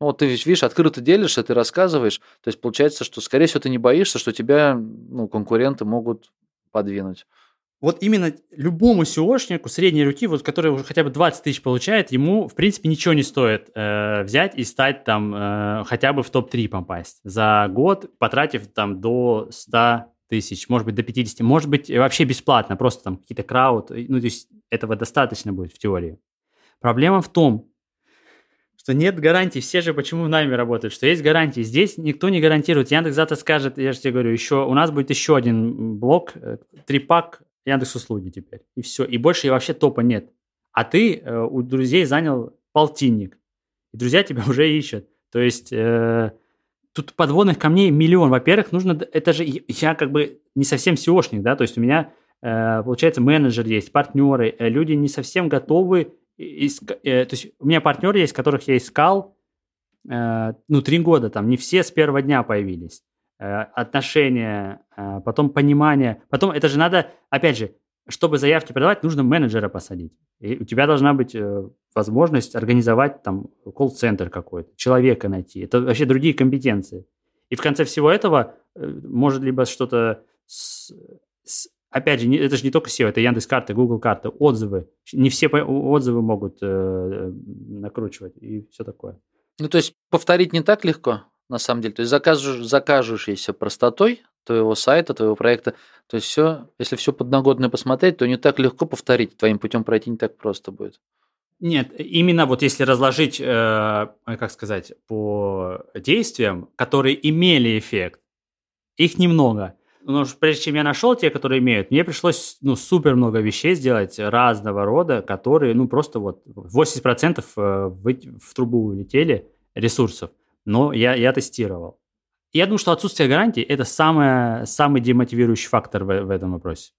Ну, вот ты видишь, открыто делишься, ты рассказываешь. То есть получается, что, скорее всего, ты не боишься, что тебя ну, конкуренты могут подвинуть вот именно любому SEOшнику средней руки, вот который уже хотя бы 20 тысяч получает, ему, в принципе, ничего не стоит э, взять и стать там э, хотя бы в топ-3 попасть за год, потратив там до 100 тысяч, может быть, до 50, может быть, вообще бесплатно, просто там какие-то крауд, ну, то есть этого достаточно будет в теории. Проблема в том, что нет гарантий. Все же почему в найме работают, что есть гарантии. Здесь никто не гарантирует. Яндекс завтра скажет, я же тебе говорю, еще у нас будет еще один блок, э, трипак Яндекс услуги теперь. И все. И больше и вообще топа нет. А ты э, у друзей занял полтинник. И друзья тебя уже ищут. То есть э, тут подводных камней миллион. Во-первых, нужно... Это же я как бы не совсем SEOшник, да, то есть у меня, э, получается, менеджер есть, партнеры. Э, люди не совсем готовы... Иск... Э, то есть у меня партнеры есть, которых я искал, э, ну, три года там. Не все с первого дня появились. Э, отношения, э, потом понимание. Потом это же надо, опять же, чтобы заявки подавать, нужно менеджера посадить. И у тебя должна быть э, возможность организовать там колл-центр какой-то, человека найти. Это вообще другие компетенции. И в конце всего этого может либо что-то... С, с, опять же, это же не только SEO, это Яндекс карты, Google карты, отзывы. Не все отзывы могут накручивать и все такое. Ну, то есть повторить не так легко? На самом деле. То есть закажешь, закажешься простотой твоего сайта, твоего проекта, то есть все, если все подноготное посмотреть, то не так легко повторить, твоим путем пройти не так просто будет. Нет, именно вот если разложить, э, как сказать, по действиям, которые имели эффект, их немного. Но прежде чем я нашел те, которые имеют, мне пришлось ну, супер много вещей сделать разного рода, которые, ну, просто вот 80% в, в трубу улетели ресурсов но я, я тестировал. Я думаю, что отсутствие гарантии – это самое, самый демотивирующий фактор в, в этом вопросе.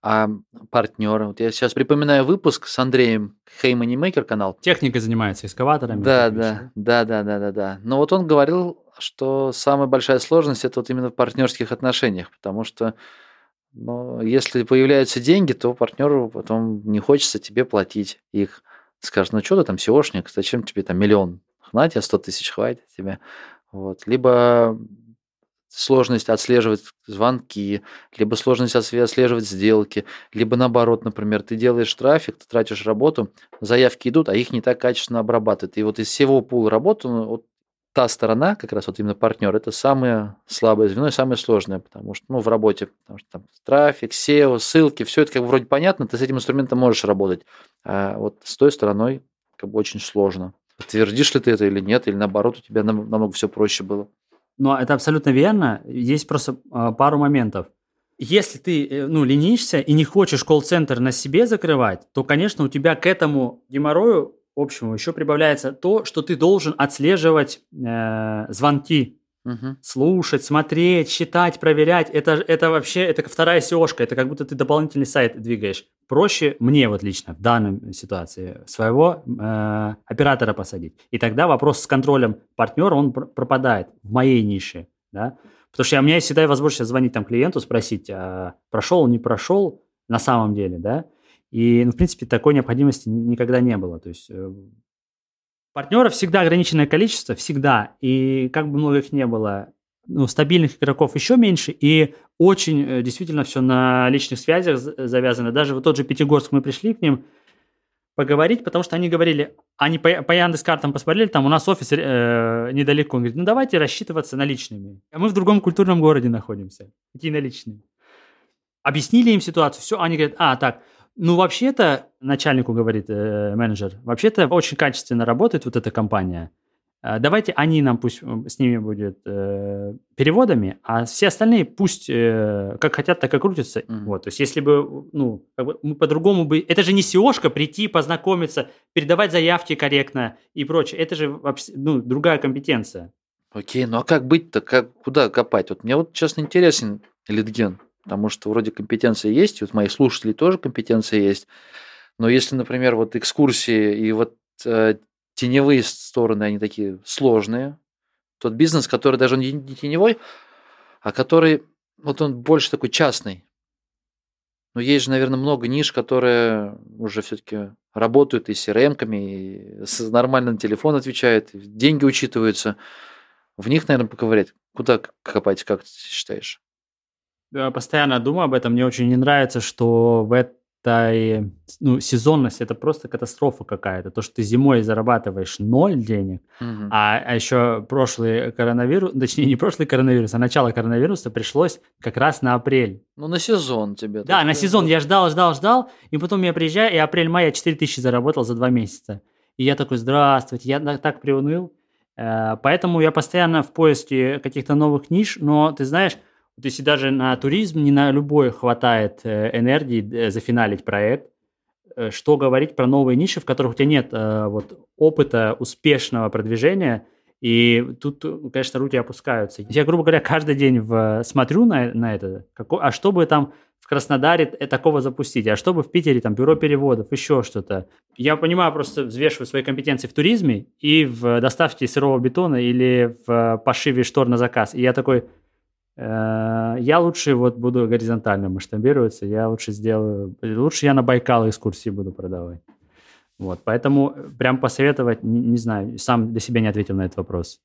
А партнеры? Вот я сейчас припоминаю выпуск с Андреем Хей Манимейкер канал. Техникой занимается, экскаваторами. Да, да, да, да, да, да, да. Но вот он говорил, что самая большая сложность это вот именно в партнерских отношениях, потому что ну, если появляются деньги, то партнеру потом не хочется тебе платить их. Скажет, ну что ты там SEOшник, зачем тебе там миллион? На тебе 100 тысяч хватит тебе. Вот. Либо сложность отслеживать звонки, либо сложность отслеживать сделки, либо наоборот, например, ты делаешь трафик, ты тратишь работу, заявки идут, а их не так качественно обрабатывают. И вот из всего пула работы, ну, вот та сторона, как раз вот именно партнер, это самое слабое звено и самое сложное, потому что, ну, в работе, потому что там трафик, SEO, ссылки, все это как бы вроде понятно, ты с этим инструментом можешь работать, а вот с той стороной как бы очень сложно. Подтвердишь ли ты это или нет, или наоборот у тебя намного все проще было. Но это абсолютно верно. Есть просто э, пару моментов. Если ты э, ну, ленишься и не хочешь колл-центр на себе закрывать, то, конечно, у тебя к этому геморрою общему еще прибавляется то, что ты должен отслеживать э, звонки Угу. Слушать, смотреть, считать, проверять. Это, это вообще, это вторая SEO-шка. Это как будто ты дополнительный сайт двигаешь. Проще мне вот лично в данной ситуации своего э, оператора посадить. И тогда вопрос с контролем партнера, он пропадает в моей нише. Да? Потому что у меня есть всегда возможность звонить там клиенту, спросить, а прошел, не прошел на самом деле, да. И, ну, в принципе, такой необходимости никогда не было. То есть э, Партнеров всегда ограниченное количество, всегда. И как бы много их не было, ну, стабильных игроков еще меньше, и очень э, действительно все на личных связях завязано. Даже вот тот же Пятигорск, мы пришли к ним поговорить, потому что они говорили, они по, по Яндекс.Картам посмотрели, там у нас офис э, недалеко. Он говорит, ну давайте рассчитываться наличными. А мы в другом культурном городе находимся. Какие наличные? Объяснили им ситуацию, все, они говорят, а, так, ну, вообще-то, начальнику говорит э, менеджер, вообще-то очень качественно работает вот эта компания. Э, давайте они нам пусть с ними будет э, переводами, а все остальные пусть э, как хотят, так и крутятся. Mm-hmm. Вот, то есть если бы, ну, как бы мы по-другому бы... Это же не seo прийти, познакомиться, передавать заявки корректно и прочее. Это же вообще, ну, другая компетенция. Окей, ну а как быть-то? Как, куда копать? Вот мне вот, честно, интересен литген потому что вроде компетенции есть, и вот моих слушателей тоже компетенции есть. Но если, например, вот экскурсии и вот э, теневые стороны, они такие сложные, тот бизнес, который даже не, не теневой, а который, вот он больше такой частный. Но есть же, наверное, много ниш, которые уже все-таки работают и с CRM-ками, и с нормальным телефон отвечают, деньги учитываются. В них, наверное, поковырять. Куда копать, как ты считаешь? Постоянно думаю об этом. Мне очень не нравится, что в этой ну, сезонность это просто катастрофа какая-то. То, что ты зимой зарабатываешь ноль денег, угу. а, а еще прошлый коронавирус, точнее не прошлый коронавирус, а начало коронавируса пришлось как раз на апрель. Ну, на сезон тебе. Да, на сезон. Я ждал, ждал, ждал, и потом я приезжаю, и апрель-май я 4 тысячи заработал за два месяца. И я такой, здравствуйте, я так приуныл. Э, поэтому я постоянно в поиске каких-то новых ниш, но ты знаешь, то есть даже на туризм, не на любой хватает э, энергии э, зафиналить проект. Э, что говорить про новые ниши, в которых у тебя нет вот, опыта успешного продвижения, и тут, конечно, руки опускаются. Я, грубо говоря, каждый день в, смотрю на, на это, какой, а что бы там в Краснодаре такого запустить, а что бы в Питере, там, бюро переводов, еще что-то. Я понимаю, просто взвешиваю свои компетенции в туризме и в доставке сырого бетона или в пошиве штор на заказ. И я такой, я лучше вот буду горизонтально масштабироваться, я лучше сделаю, лучше я на Байкал экскурсии буду продавать. Вот, поэтому прям посоветовать, не, не знаю, сам для себя не ответил на этот вопрос.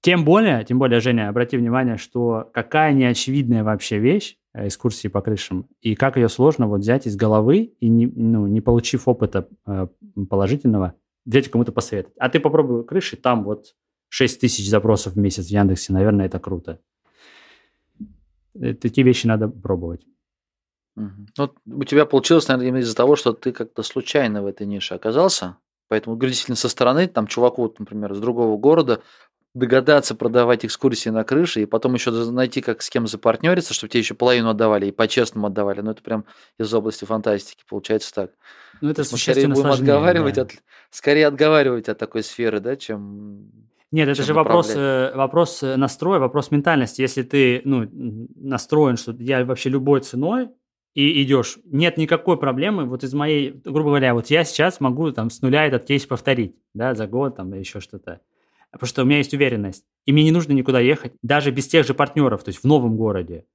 Тем более, тем более, Женя, обрати внимание, что какая неочевидная вообще вещь э, экскурсии по крышам, и как ее сложно вот взять из головы и не, ну, не получив опыта э, положительного, взять кому-то посоветовать. А ты попробуй крыши, там вот 6 тысяч запросов в месяц в Яндексе, наверное, это круто. Э, такие вещи надо пробовать. Ну, у тебя получилось, наверное, именно из-за того, что ты как-то случайно в этой нише оказался. Поэтому, действительно, со стороны, там, чуваку, например, из другого города, догадаться продавать экскурсии на крыше, и потом еще найти, как с кем запартнериться, чтобы тебе еще половину отдавали, и по-честному отдавали. Ну, это прям из области фантастики, получается так. Ну, это мы скорее будем сложнее, отговаривать да. от, скорее отговаривать от такой сферы, да, чем Нет, это же вопрос, э, вопрос э, настроя, вопрос ментальности. Если ты ну, настроен, что я вообще любой ценой и идешь, нет никакой проблемы. Вот из моей, грубо говоря, вот я сейчас могу там с нуля этот кейс повторить, да, за год там еще что-то. Потому что у меня есть уверенность. И мне не нужно никуда ехать, даже без тех же партнеров, то есть в новом городе.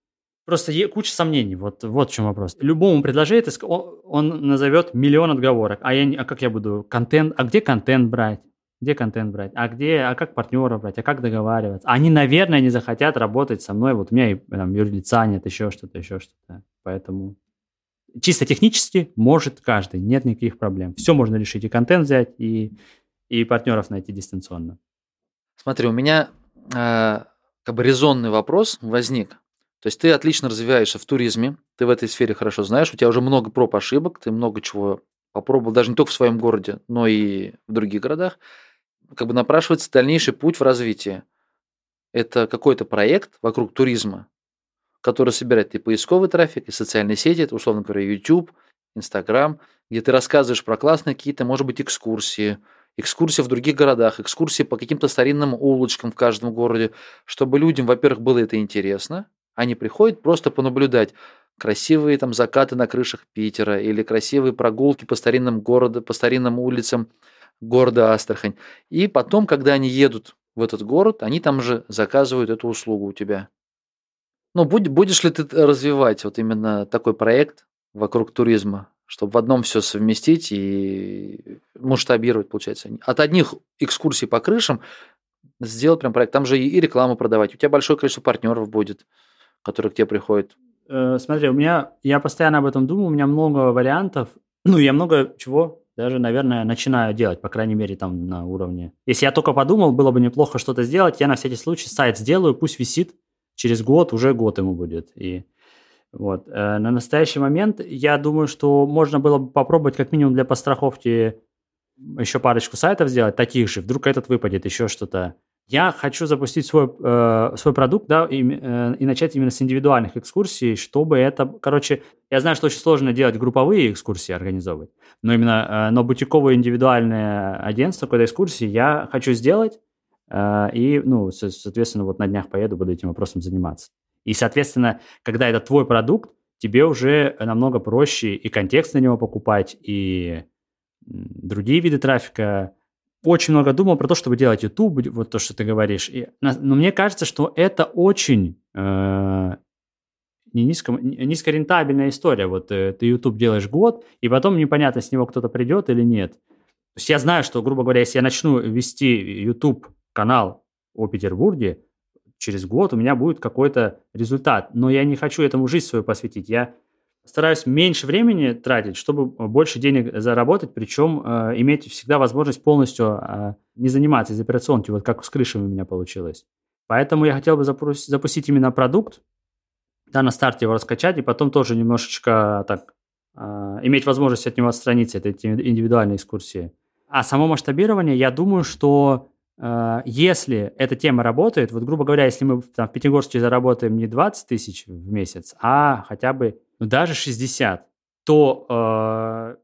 Просто куча сомнений, вот, вот в чем вопрос. Любому предложить, ты ск- он, назовет миллион отговорок. А, я, а как я буду контент, а где контент брать? Где контент брать? А где, а как партнеров брать? А как договариваться? Они, наверное, не захотят работать со мной. Вот у меня и там юрлица нет, еще что-то, еще что-то. Поэтому чисто технически может каждый, нет никаких проблем. Все можно решить, и контент взять, и, и партнеров найти дистанционно. Смотри, у меня э, как бы резонный вопрос возник. То есть ты отлично развиваешься в туризме, ты в этой сфере хорошо знаешь, у тебя уже много проб ошибок, ты много чего попробовал, даже не только в своем городе, но и в других городах. Как бы напрашивается дальнейший путь в развитии. Это какой-то проект вокруг туризма, который собирает и поисковый трафик, и социальные сети, это, условно говоря, YouTube, Instagram, где ты рассказываешь про классные какие-то, может быть, экскурсии, экскурсии в других городах, экскурсии по каким-то старинным улочкам в каждом городе, чтобы людям, во-первых, было это интересно, они приходят просто понаблюдать красивые там закаты на крышах Питера или красивые прогулки по старинным городу, по старинным улицам города Астрахань. И потом, когда они едут в этот город, они там же заказывают эту услугу у тебя. Ну, будь, будешь ли ты развивать вот именно такой проект вокруг туризма, чтобы в одном все совместить и масштабировать, получается. От одних экскурсий по крышам сделать прям проект. Там же и рекламу продавать. У тебя большое количество партнеров будет, которые к тебе приходят. Э, смотри, у меня, я постоянно об этом думаю, у меня много вариантов, ну, я много чего даже, наверное, начинаю делать, по крайней мере, там на уровне. Если я только подумал, было бы неплохо что-то сделать, я на всякий случай сайт сделаю, пусть висит, через год, уже год ему будет. И вот. Э, На настоящий момент я думаю, что можно было бы попробовать как минимум для постраховки еще парочку сайтов сделать, таких же, вдруг этот выпадет, еще что-то. Я хочу запустить свой, э, свой продукт, да, и, э, и начать именно с индивидуальных экскурсий, чтобы это, короче, я знаю, что очень сложно делать групповые экскурсии, организовывать, но именно, э, но бутиковое индивидуальное агентство какой-то экскурсии я хочу сделать, э, и, ну, со- соответственно, вот на днях поеду, буду этим вопросом заниматься. И, соответственно, когда это твой продукт, тебе уже намного проще и контекст на него покупать, и другие виды трафика. Очень много думал про то, чтобы делать YouTube, вот то, что ты говоришь. И, но мне кажется, что это очень э, не низко, низкорентабельная история. Вот э, ты YouTube делаешь год, и потом непонятно, с него кто-то придет или нет. То есть я знаю, что, грубо говоря, если я начну вести YouTube канал о Петербурге, через год у меня будет какой-то результат. Но я не хочу этому жизнь свою посвятить. Я стараюсь меньше времени тратить, чтобы больше денег заработать, причем э, иметь всегда возможность полностью э, не заниматься из операционки, вот как с крышами у меня получилось. Поэтому я хотел бы запус- запустить именно продукт, да, на старте его раскачать, и потом тоже немножечко так э, иметь возможность от него отстраниться, это индивидуальные экскурсии. А само масштабирование, я думаю, что э, если эта тема работает, вот грубо говоря, если мы там, в Пятигорске заработаем не 20 тысяч в месяц, а хотя бы ну, даже 60, то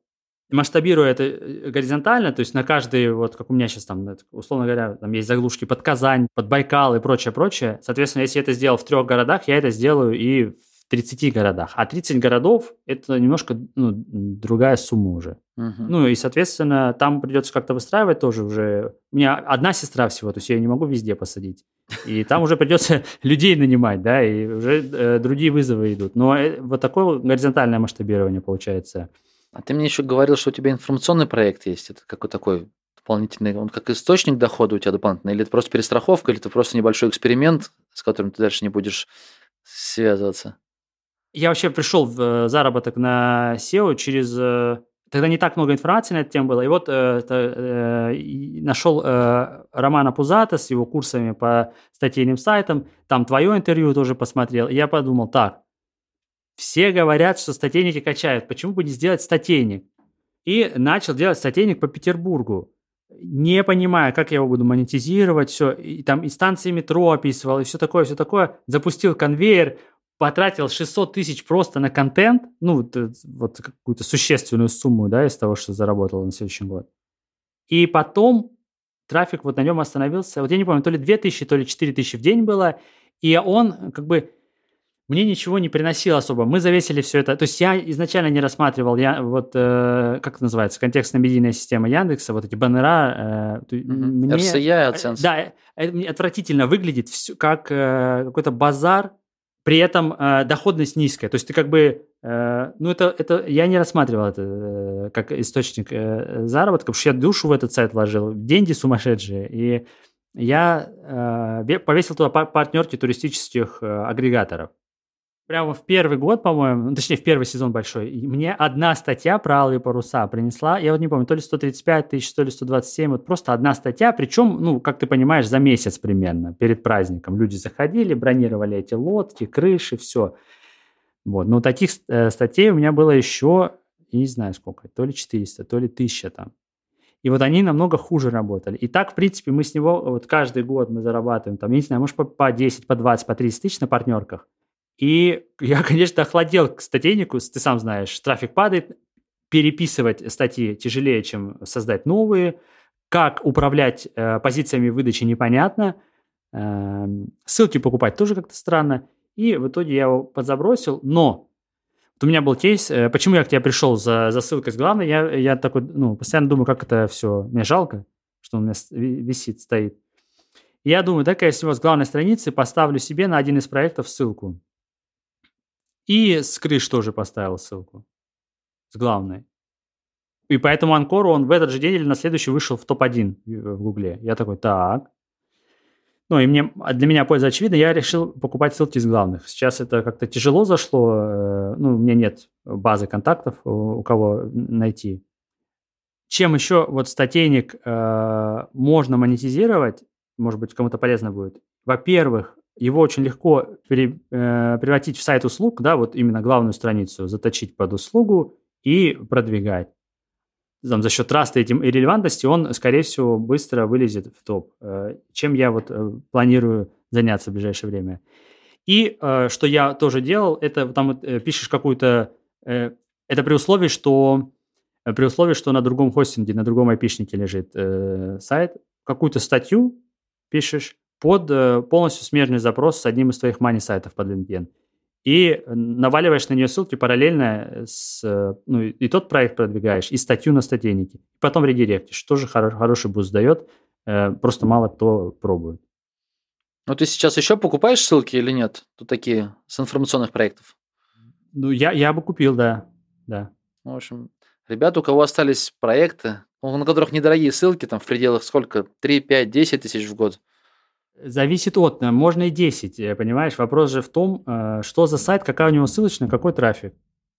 масштабируя это э, горизонтально, то есть на каждый, вот как у меня сейчас там, условно говоря, там есть заглушки под Казань, под Байкал и прочее, прочее. Соответственно, если я это сделал в трех городах, я это сделаю и в 30 городах. А 30 городов – это немножко ну, другая сумма уже. Мгм. Ну и, соответственно, там придется как-то выстраивать тоже уже. У меня одна сестра всего, то есть я ее не могу везде посадить. И там уже придется людей нанимать, да, и уже э, другие вызовы идут. Но э, вот такое горизонтальное масштабирование получается. А ты мне еще говорил, что у тебя информационный проект есть. Это какой такой дополнительный, он как источник дохода у тебя дополнительный, или это просто перестраховка, или это просто небольшой эксперимент, с которым ты дальше не будешь связываться? Я вообще пришел в э, заработок на SEO через... э, Тогда не так много информации на эту тему было. И вот э, это, нашел Романа Пузата с его курсами по статейным сайтам. Там твое интервью тоже посмотрел. И я подумал, так, все говорят, что статейники качают. Почему бы не сделать статейник? И начал делать статейник по Петербургу. Не понимая, как я его буду монетизировать, все. И там и станции метро описывал, и все такое, все такое. Запустил конвейер, потратил 600 тысяч просто на контент, ну, вот, э, вот какую-то существенную сумму, да, из того, что заработал на следующий год. И потом трафик вот на нем остановился. Вот я не помню, то ли 2000, то ли 4000 в день было. И он как бы мне ничего не приносил особо. Мы завесили все это. То есть я изначально не рассматривал, я вот, э, как это называется, контекстно-медийная система Яндекса, вот эти баннера. Э, угу. мне, RCI, AdSense. Да, это э, мне отвратительно выглядит, все, как э, какой-то базар, при этом э, доходность низкая. То есть ты как бы, э, ну это, это я не рассматривал это э, как источник э, заработка, потому что я душу в этот сайт вложил, деньги сумасшедшие. И я э, повесил туда партнерки туристических э, агрегаторов прямо в первый год, по-моему, ну, точнее, в первый сезон большой, мне одна статья про алые паруса принесла, я вот не помню, то ли 135 тысяч, то ли 127, вот просто одна статья, причем, ну, как ты понимаешь, за месяц примерно, перед праздником. Люди заходили, бронировали эти лодки, крыши, все. Вот, но таких э, статей у меня было еще, не знаю сколько, то ли 400, то ли 1000 там. И вот они намного хуже работали. И так, в принципе, мы с него, вот каждый год мы зарабатываем, там, я не знаю, может, по 10, по 20, по 30 тысяч на партнерках. И я, конечно, охладел к статейнику, ты сам знаешь, трафик падает, переписывать статьи тяжелее, чем создать новые, как управлять э, позициями выдачи непонятно, э, ссылки покупать тоже как-то странно, и в итоге я его подзабросил, но у меня был кейс, э, почему я к тебе пришел за, за ссылкой с главной, я, я такой, ну, постоянно думаю, как это все, мне жалко, что он у меня висит, стоит. я думаю, так я с него с главной страницы поставлю себе на один из проектов ссылку. И с крыш тоже поставил ссылку. С главной. И поэтому Анкору он в этот же день или на следующий вышел в топ-1 в Гугле. Я такой, так. Ну, и мне, а для меня польза очевидна, я решил покупать ссылки из главных. Сейчас это как-то тяжело зашло, э, ну, у меня нет базы контактов, у кого найти. Чем еще вот статейник э, можно монетизировать, может быть, кому-то полезно будет. Во-первых, его очень легко пере, э, превратить в сайт услуг, да, вот именно главную страницу заточить под услугу и продвигать. Там, за счет траста и релевантности он, скорее всего, быстро вылезет в топ, э, чем я вот э, планирую заняться в ближайшее время. И э, что я тоже делал, это там э, пишешь какую-то... Э, это при условии, что э, при условии, что на другом хостинге, на другом IP-шнике лежит э, сайт, какую-то статью пишешь, под э, полностью смежный запрос с одним из твоих money-сайтов под LinkedIn. И наваливаешь на нее ссылки параллельно с... Э, ну, и тот проект продвигаешь, и статью на статейнике. Потом редиректишь. Тоже хор- хороший буст дает. Э, просто мало кто пробует. Ну, ты сейчас еще покупаешь ссылки или нет? Тут такие с информационных проектов. Ну, я, я бы купил, да. да. В общем, ребята, у кого остались проекты, на которых недорогие ссылки, там в пределах сколько? 3, 5, 10 тысяч в год – Зависит от, э, можно и 10, э, понимаешь? Вопрос же в том, э, что за сайт, какая у него ссылочная, какой трафик.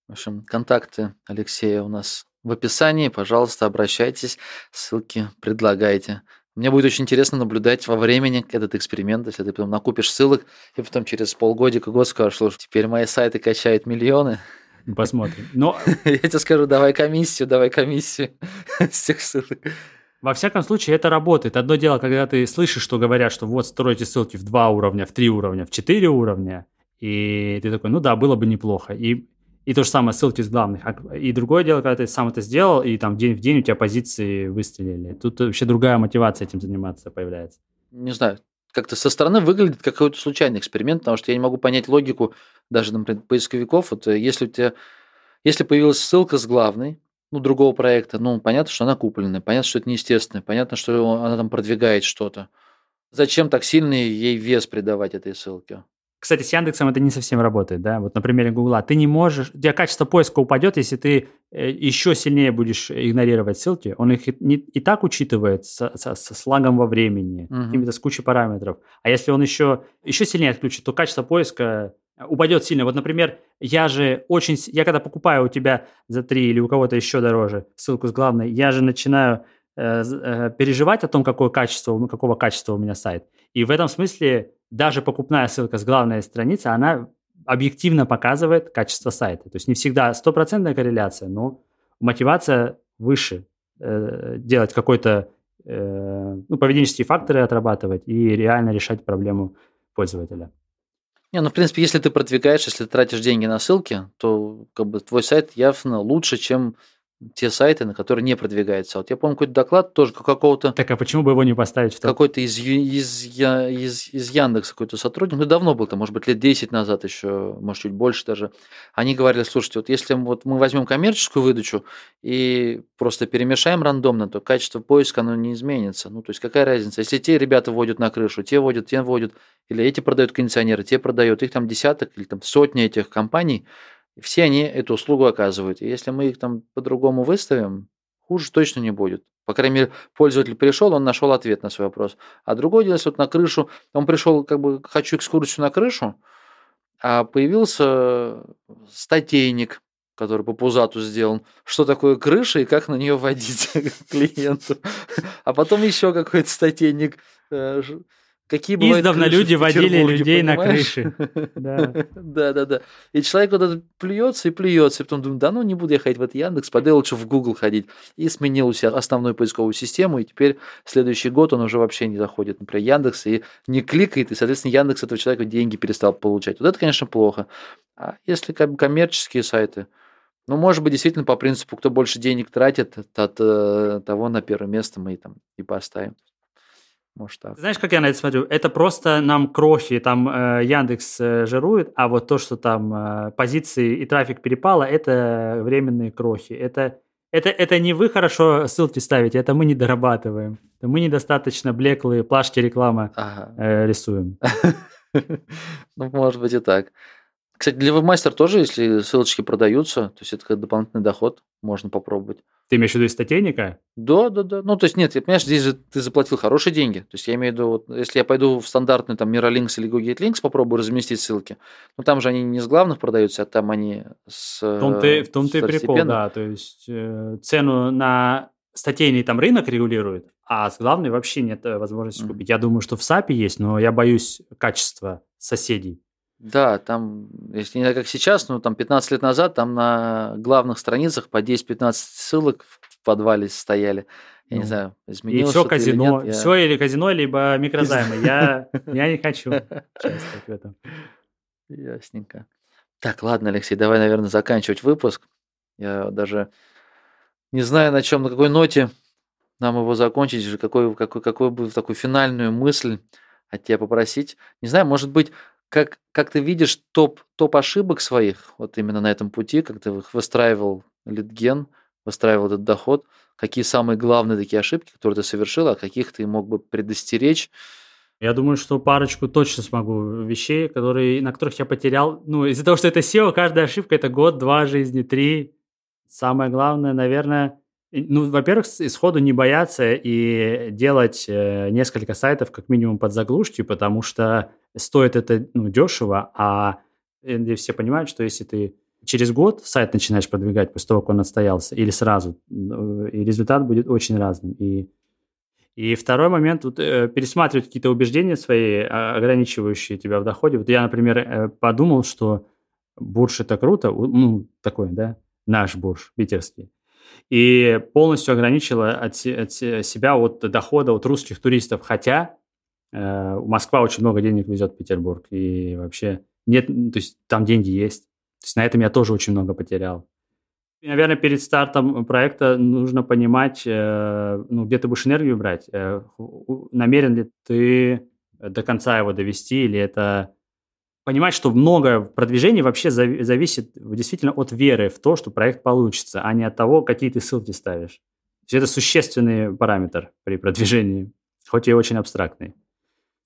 В общем, контакты Алексея у нас в описании. Пожалуйста, обращайтесь, ссылки предлагайте. Мне будет очень интересно наблюдать во времени этот эксперимент, если ты потом накупишь ссылок, и потом через полгодика, год скажешь, слушай, теперь мои сайты качают миллионы. Посмотрим. Но... Я тебе скажу, давай комиссию, давай комиссию с тех ссылок. Во всяком случае, это работает. Одно дело, когда ты слышишь, что говорят, что вот стройте ссылки в два уровня, в три уровня, в четыре уровня, и ты такой, ну да, было бы неплохо. И, и то же самое ссылки с главных. А, и другое дело, когда ты сам это сделал, и там день в день у тебя позиции выстрелили. Тут вообще другая мотивация этим заниматься появляется. Не знаю, как-то со стороны выглядит как какой-то случайный эксперимент, потому что я не могу понять логику даже, например, поисковиков. Вот э, если у тебя, если появилась ссылка с главной, ну, другого проекта, ну, понятно, что она купленная, понятно, что это неестественно, понятно, что она там продвигает что-то. Зачем так сильно ей вес придавать этой ссылке? Кстати, с Яндексом это не совсем работает, да? Вот на примере Гугла. Ты не можешь... У тебя качество поиска упадет, если ты э, еще сильнее будешь игнорировать ссылки. Он их и, не, и так учитывает со, со, со слагом во времени, угу. какими-то с кучей параметров. А если он еще, еще сильнее отключит, то качество поиска упадет сильно. Вот, например, я же очень... Я когда покупаю у тебя за 3 или у кого-то еще дороже ссылку с главной, я же начинаю э, э, переживать о том, какое качество, какого качества у меня сайт. И в этом смысле даже покупная ссылка с главной страницы, она объективно показывает качество сайта. То есть не всегда стопроцентная корреляция, но мотивация выше э, делать какой-то э, ну, поведенческие факторы отрабатывать и реально решать проблему пользователя. Не, ну, в принципе, если ты продвигаешь, если ты тратишь деньги на ссылки, то как бы твой сайт явно лучше, чем те сайты, на которые не продвигается. Вот я помню какой-то доклад тоже какого-то... Так а почему бы его не поставить в? Какой-то из, из, из, из Яндекса какой-то сотрудник, ну давно был, там, может быть, лет 10 назад еще, может, чуть больше даже. Они говорили, слушайте, вот если вот мы возьмем коммерческую выдачу и просто перемешаем рандомно, то качество поиска, оно не изменится. Ну, то есть какая разница? Если те ребята вводят на крышу, те вводят, те вводят, или эти продают кондиционеры, те продают, их там десяток или там сотни этих компаний – все они эту услугу оказывают. И если мы их там по-другому выставим, хуже точно не будет. По крайней мере, пользователь пришел, он нашел ответ на свой вопрос. А другое дело, если вот на крышу, он пришел, как бы, хочу экскурсию на крышу, а появился статейник, который по пузату сделан, что такое крыша и как на нее водить клиенту. А потом еще какой-то статейник, э, Какие бывают Издавна люди водили людей понимаешь? на крыши. Да. да, да. И человек вот плюется и плюется, и потом думает, да ну не буду я ходить в этот Яндекс, пойду лучше в Google ходить. И сменил у себя основную поисковую систему, и теперь следующий год он уже вообще не заходит, например, Яндекс, и не кликает, и, соответственно, Яндекс этого человека деньги перестал получать. Вот это, конечно, плохо. А если коммерческие сайты, ну, может быть, действительно по принципу, кто больше денег тратит, от э, того на первое место мы и там и поставим. Может так. Знаешь, как я на это смотрю? Это просто нам крохи, там э, Яндекс э, жирует, а вот то, что там э, позиции и трафик перепало, это временные крохи. Это, это, это не вы хорошо ссылки ставите, это мы не дорабатываем. Это мы недостаточно блеклые плашки рекламы ага. э, рисуем. Ну, может быть и так. Кстати, для вебмастера тоже, если ссылочки продаются, то есть это дополнительный доход, можно попробовать. Ты имеешь в виду из статейника? Да, да, да. Ну, то есть, нет, понимаешь, здесь же ты заплатил хорошие деньги. То есть, я имею в виду, вот, если я пойду в стандартный там Miralinks или Google Links, попробую разместить ссылки, ну, там же они не с главных продаются, а там они с В том-то, в том-то и прикол, да. То есть, э, цену на статейный там рынок регулирует, а с главной вообще нет э, возможности mm-hmm. купить. Я думаю, что в SAP есть, но я боюсь качества соседей. Да, там, если не как сейчас, но там 15 лет назад, там на главных страницах по 10-15 ссылок в подвале стояли. Я ну, не знаю, изменилось И все казино, или нет, все или казино, либо микрозаймы. Я, я не хочу участвовать в этом. Ясненько. Так, ладно, Алексей, давай, наверное, заканчивать выпуск. Я даже не знаю, на чем, на какой ноте нам его закончить, какой, какой, какой бы такую финальную мысль от тебя попросить. Не знаю, может быть, как, как ты видишь топ, топ ошибок своих, вот именно на этом пути, как ты выстраивал литген, выстраивал этот доход, какие самые главные такие ошибки, которые ты совершил, а каких ты мог бы предостеречь? Я думаю, что парочку точно смогу вещей, которые, на которых я потерял. Ну, из-за того, что это SEO, каждая ошибка – это год, два жизни, три. Самое главное, наверное, ну, во-первых, исходу не бояться и делать э, несколько сайтов как минимум под заглушки, потому что стоит это ну, дешево, а э, все понимают, что если ты через год сайт начинаешь продвигать после того, как он отстоялся, или сразу, э, и результат будет очень разным. И, и второй момент, вот, э, пересматривать какие-то убеждения свои, а, ограничивающие тебя в доходе. Вот я, например, э, подумал, что бурж это круто, ну, такой, да, наш бурж, питерский, и полностью ограничила от, от себя от дохода от русских туристов, хотя Э, Москва очень много денег везет в Петербург, и вообще нет, то есть там деньги есть. То есть на этом я тоже очень много потерял. И, наверное, перед стартом проекта нужно понимать, э, ну, где ты будешь энергию брать. Э, намерен ли ты до конца его довести, или это понимать, что много в продвижении вообще зависит действительно от веры в то, что проект получится, а не от того, какие ты ссылки ставишь. То есть это существенный параметр при продвижении, хоть и очень абстрактный.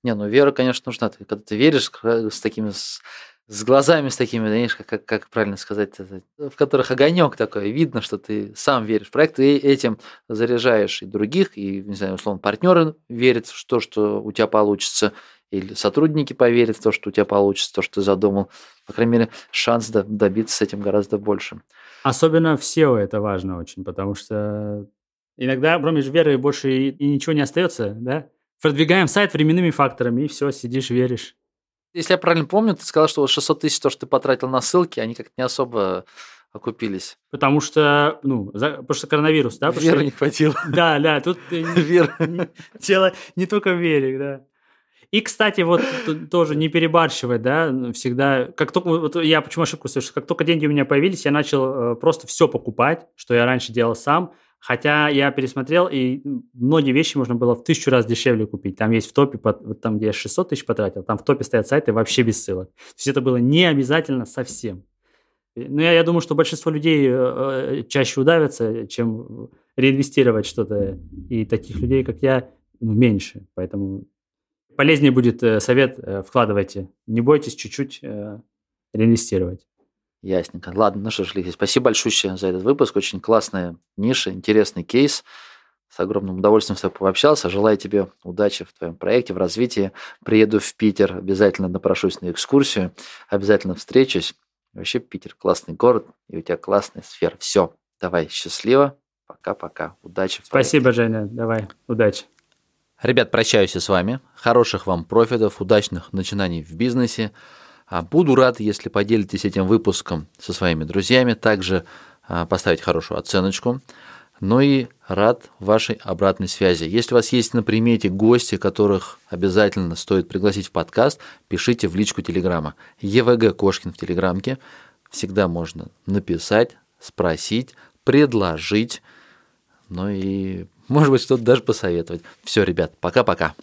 Не, ну вера, конечно, нужна. Ты, когда ты веришь с такими, с, с глазами с такими, знаешь, как, как, как правильно сказать, в которых огонек такой, видно, что ты сам веришь в проект, и этим заряжаешь и других, и, не знаю, условно, партнеры верят в то, что у тебя получится, или сотрудники поверят в то, что у тебя получится, то, что ты задумал. По крайней мере, шанс добиться с этим гораздо больше. Особенно в SEO это важно очень, потому что иногда, кроме веры, больше и, и ничего не остается, да? Продвигаем сайт временными факторами, и все, сидишь, веришь. Если я правильно помню, ты сказал, что 600 тысяч, то, что ты потратил на ссылки, они как-то не особо окупились. Потому что, ну, за, потому что коронавирус, да? Веры что... не хватило. Да, да, тут Вера. дело не только в вере, да. И, кстати, вот тоже не перебарщивать, да, всегда, как только, вот я почему ошибку совершил, как только деньги у меня появились, я начал э, просто все покупать, что я раньше делал сам, хотя я пересмотрел, и многие вещи можно было в тысячу раз дешевле купить. Там есть в топе, вот там, где я 600 тысяч потратил, там в топе стоят сайты вообще без ссылок. То есть это было не обязательно совсем. Ну, я, я думаю, что большинство людей э, чаще удавятся, чем реинвестировать что-то. И таких людей, как я, ну, меньше. Поэтому полезнее будет э, совет, э, вкладывайте. Не бойтесь чуть-чуть э, реинвестировать. Ясненько. Ладно, ну что ж, Лихи, спасибо большое за этот выпуск. Очень классная ниша, интересный кейс. С огромным удовольствием с тобой пообщался. Желаю тебе удачи в твоем проекте, в развитии. Приеду в Питер, обязательно напрошусь на экскурсию, обязательно встречусь. Вообще Питер классный город, и у тебя классная сфера. Все, давай, счастливо. Пока-пока. Удачи. Спасибо, Женя. Давай, удачи. Ребят, прощаюсь с вами. Хороших вам профитов, удачных начинаний в бизнесе. А, буду рад, если поделитесь этим выпуском со своими друзьями. Также а, поставить хорошую оценочку. Ну и рад вашей обратной связи. Если у вас есть на примете гости, которых обязательно стоит пригласить в подкаст, пишите в личку Телеграма. ЕВГ Кошкин в Телеграмке. Всегда можно написать, спросить, предложить. Ну и может быть, что-то даже посоветовать. Все, ребят, пока-пока.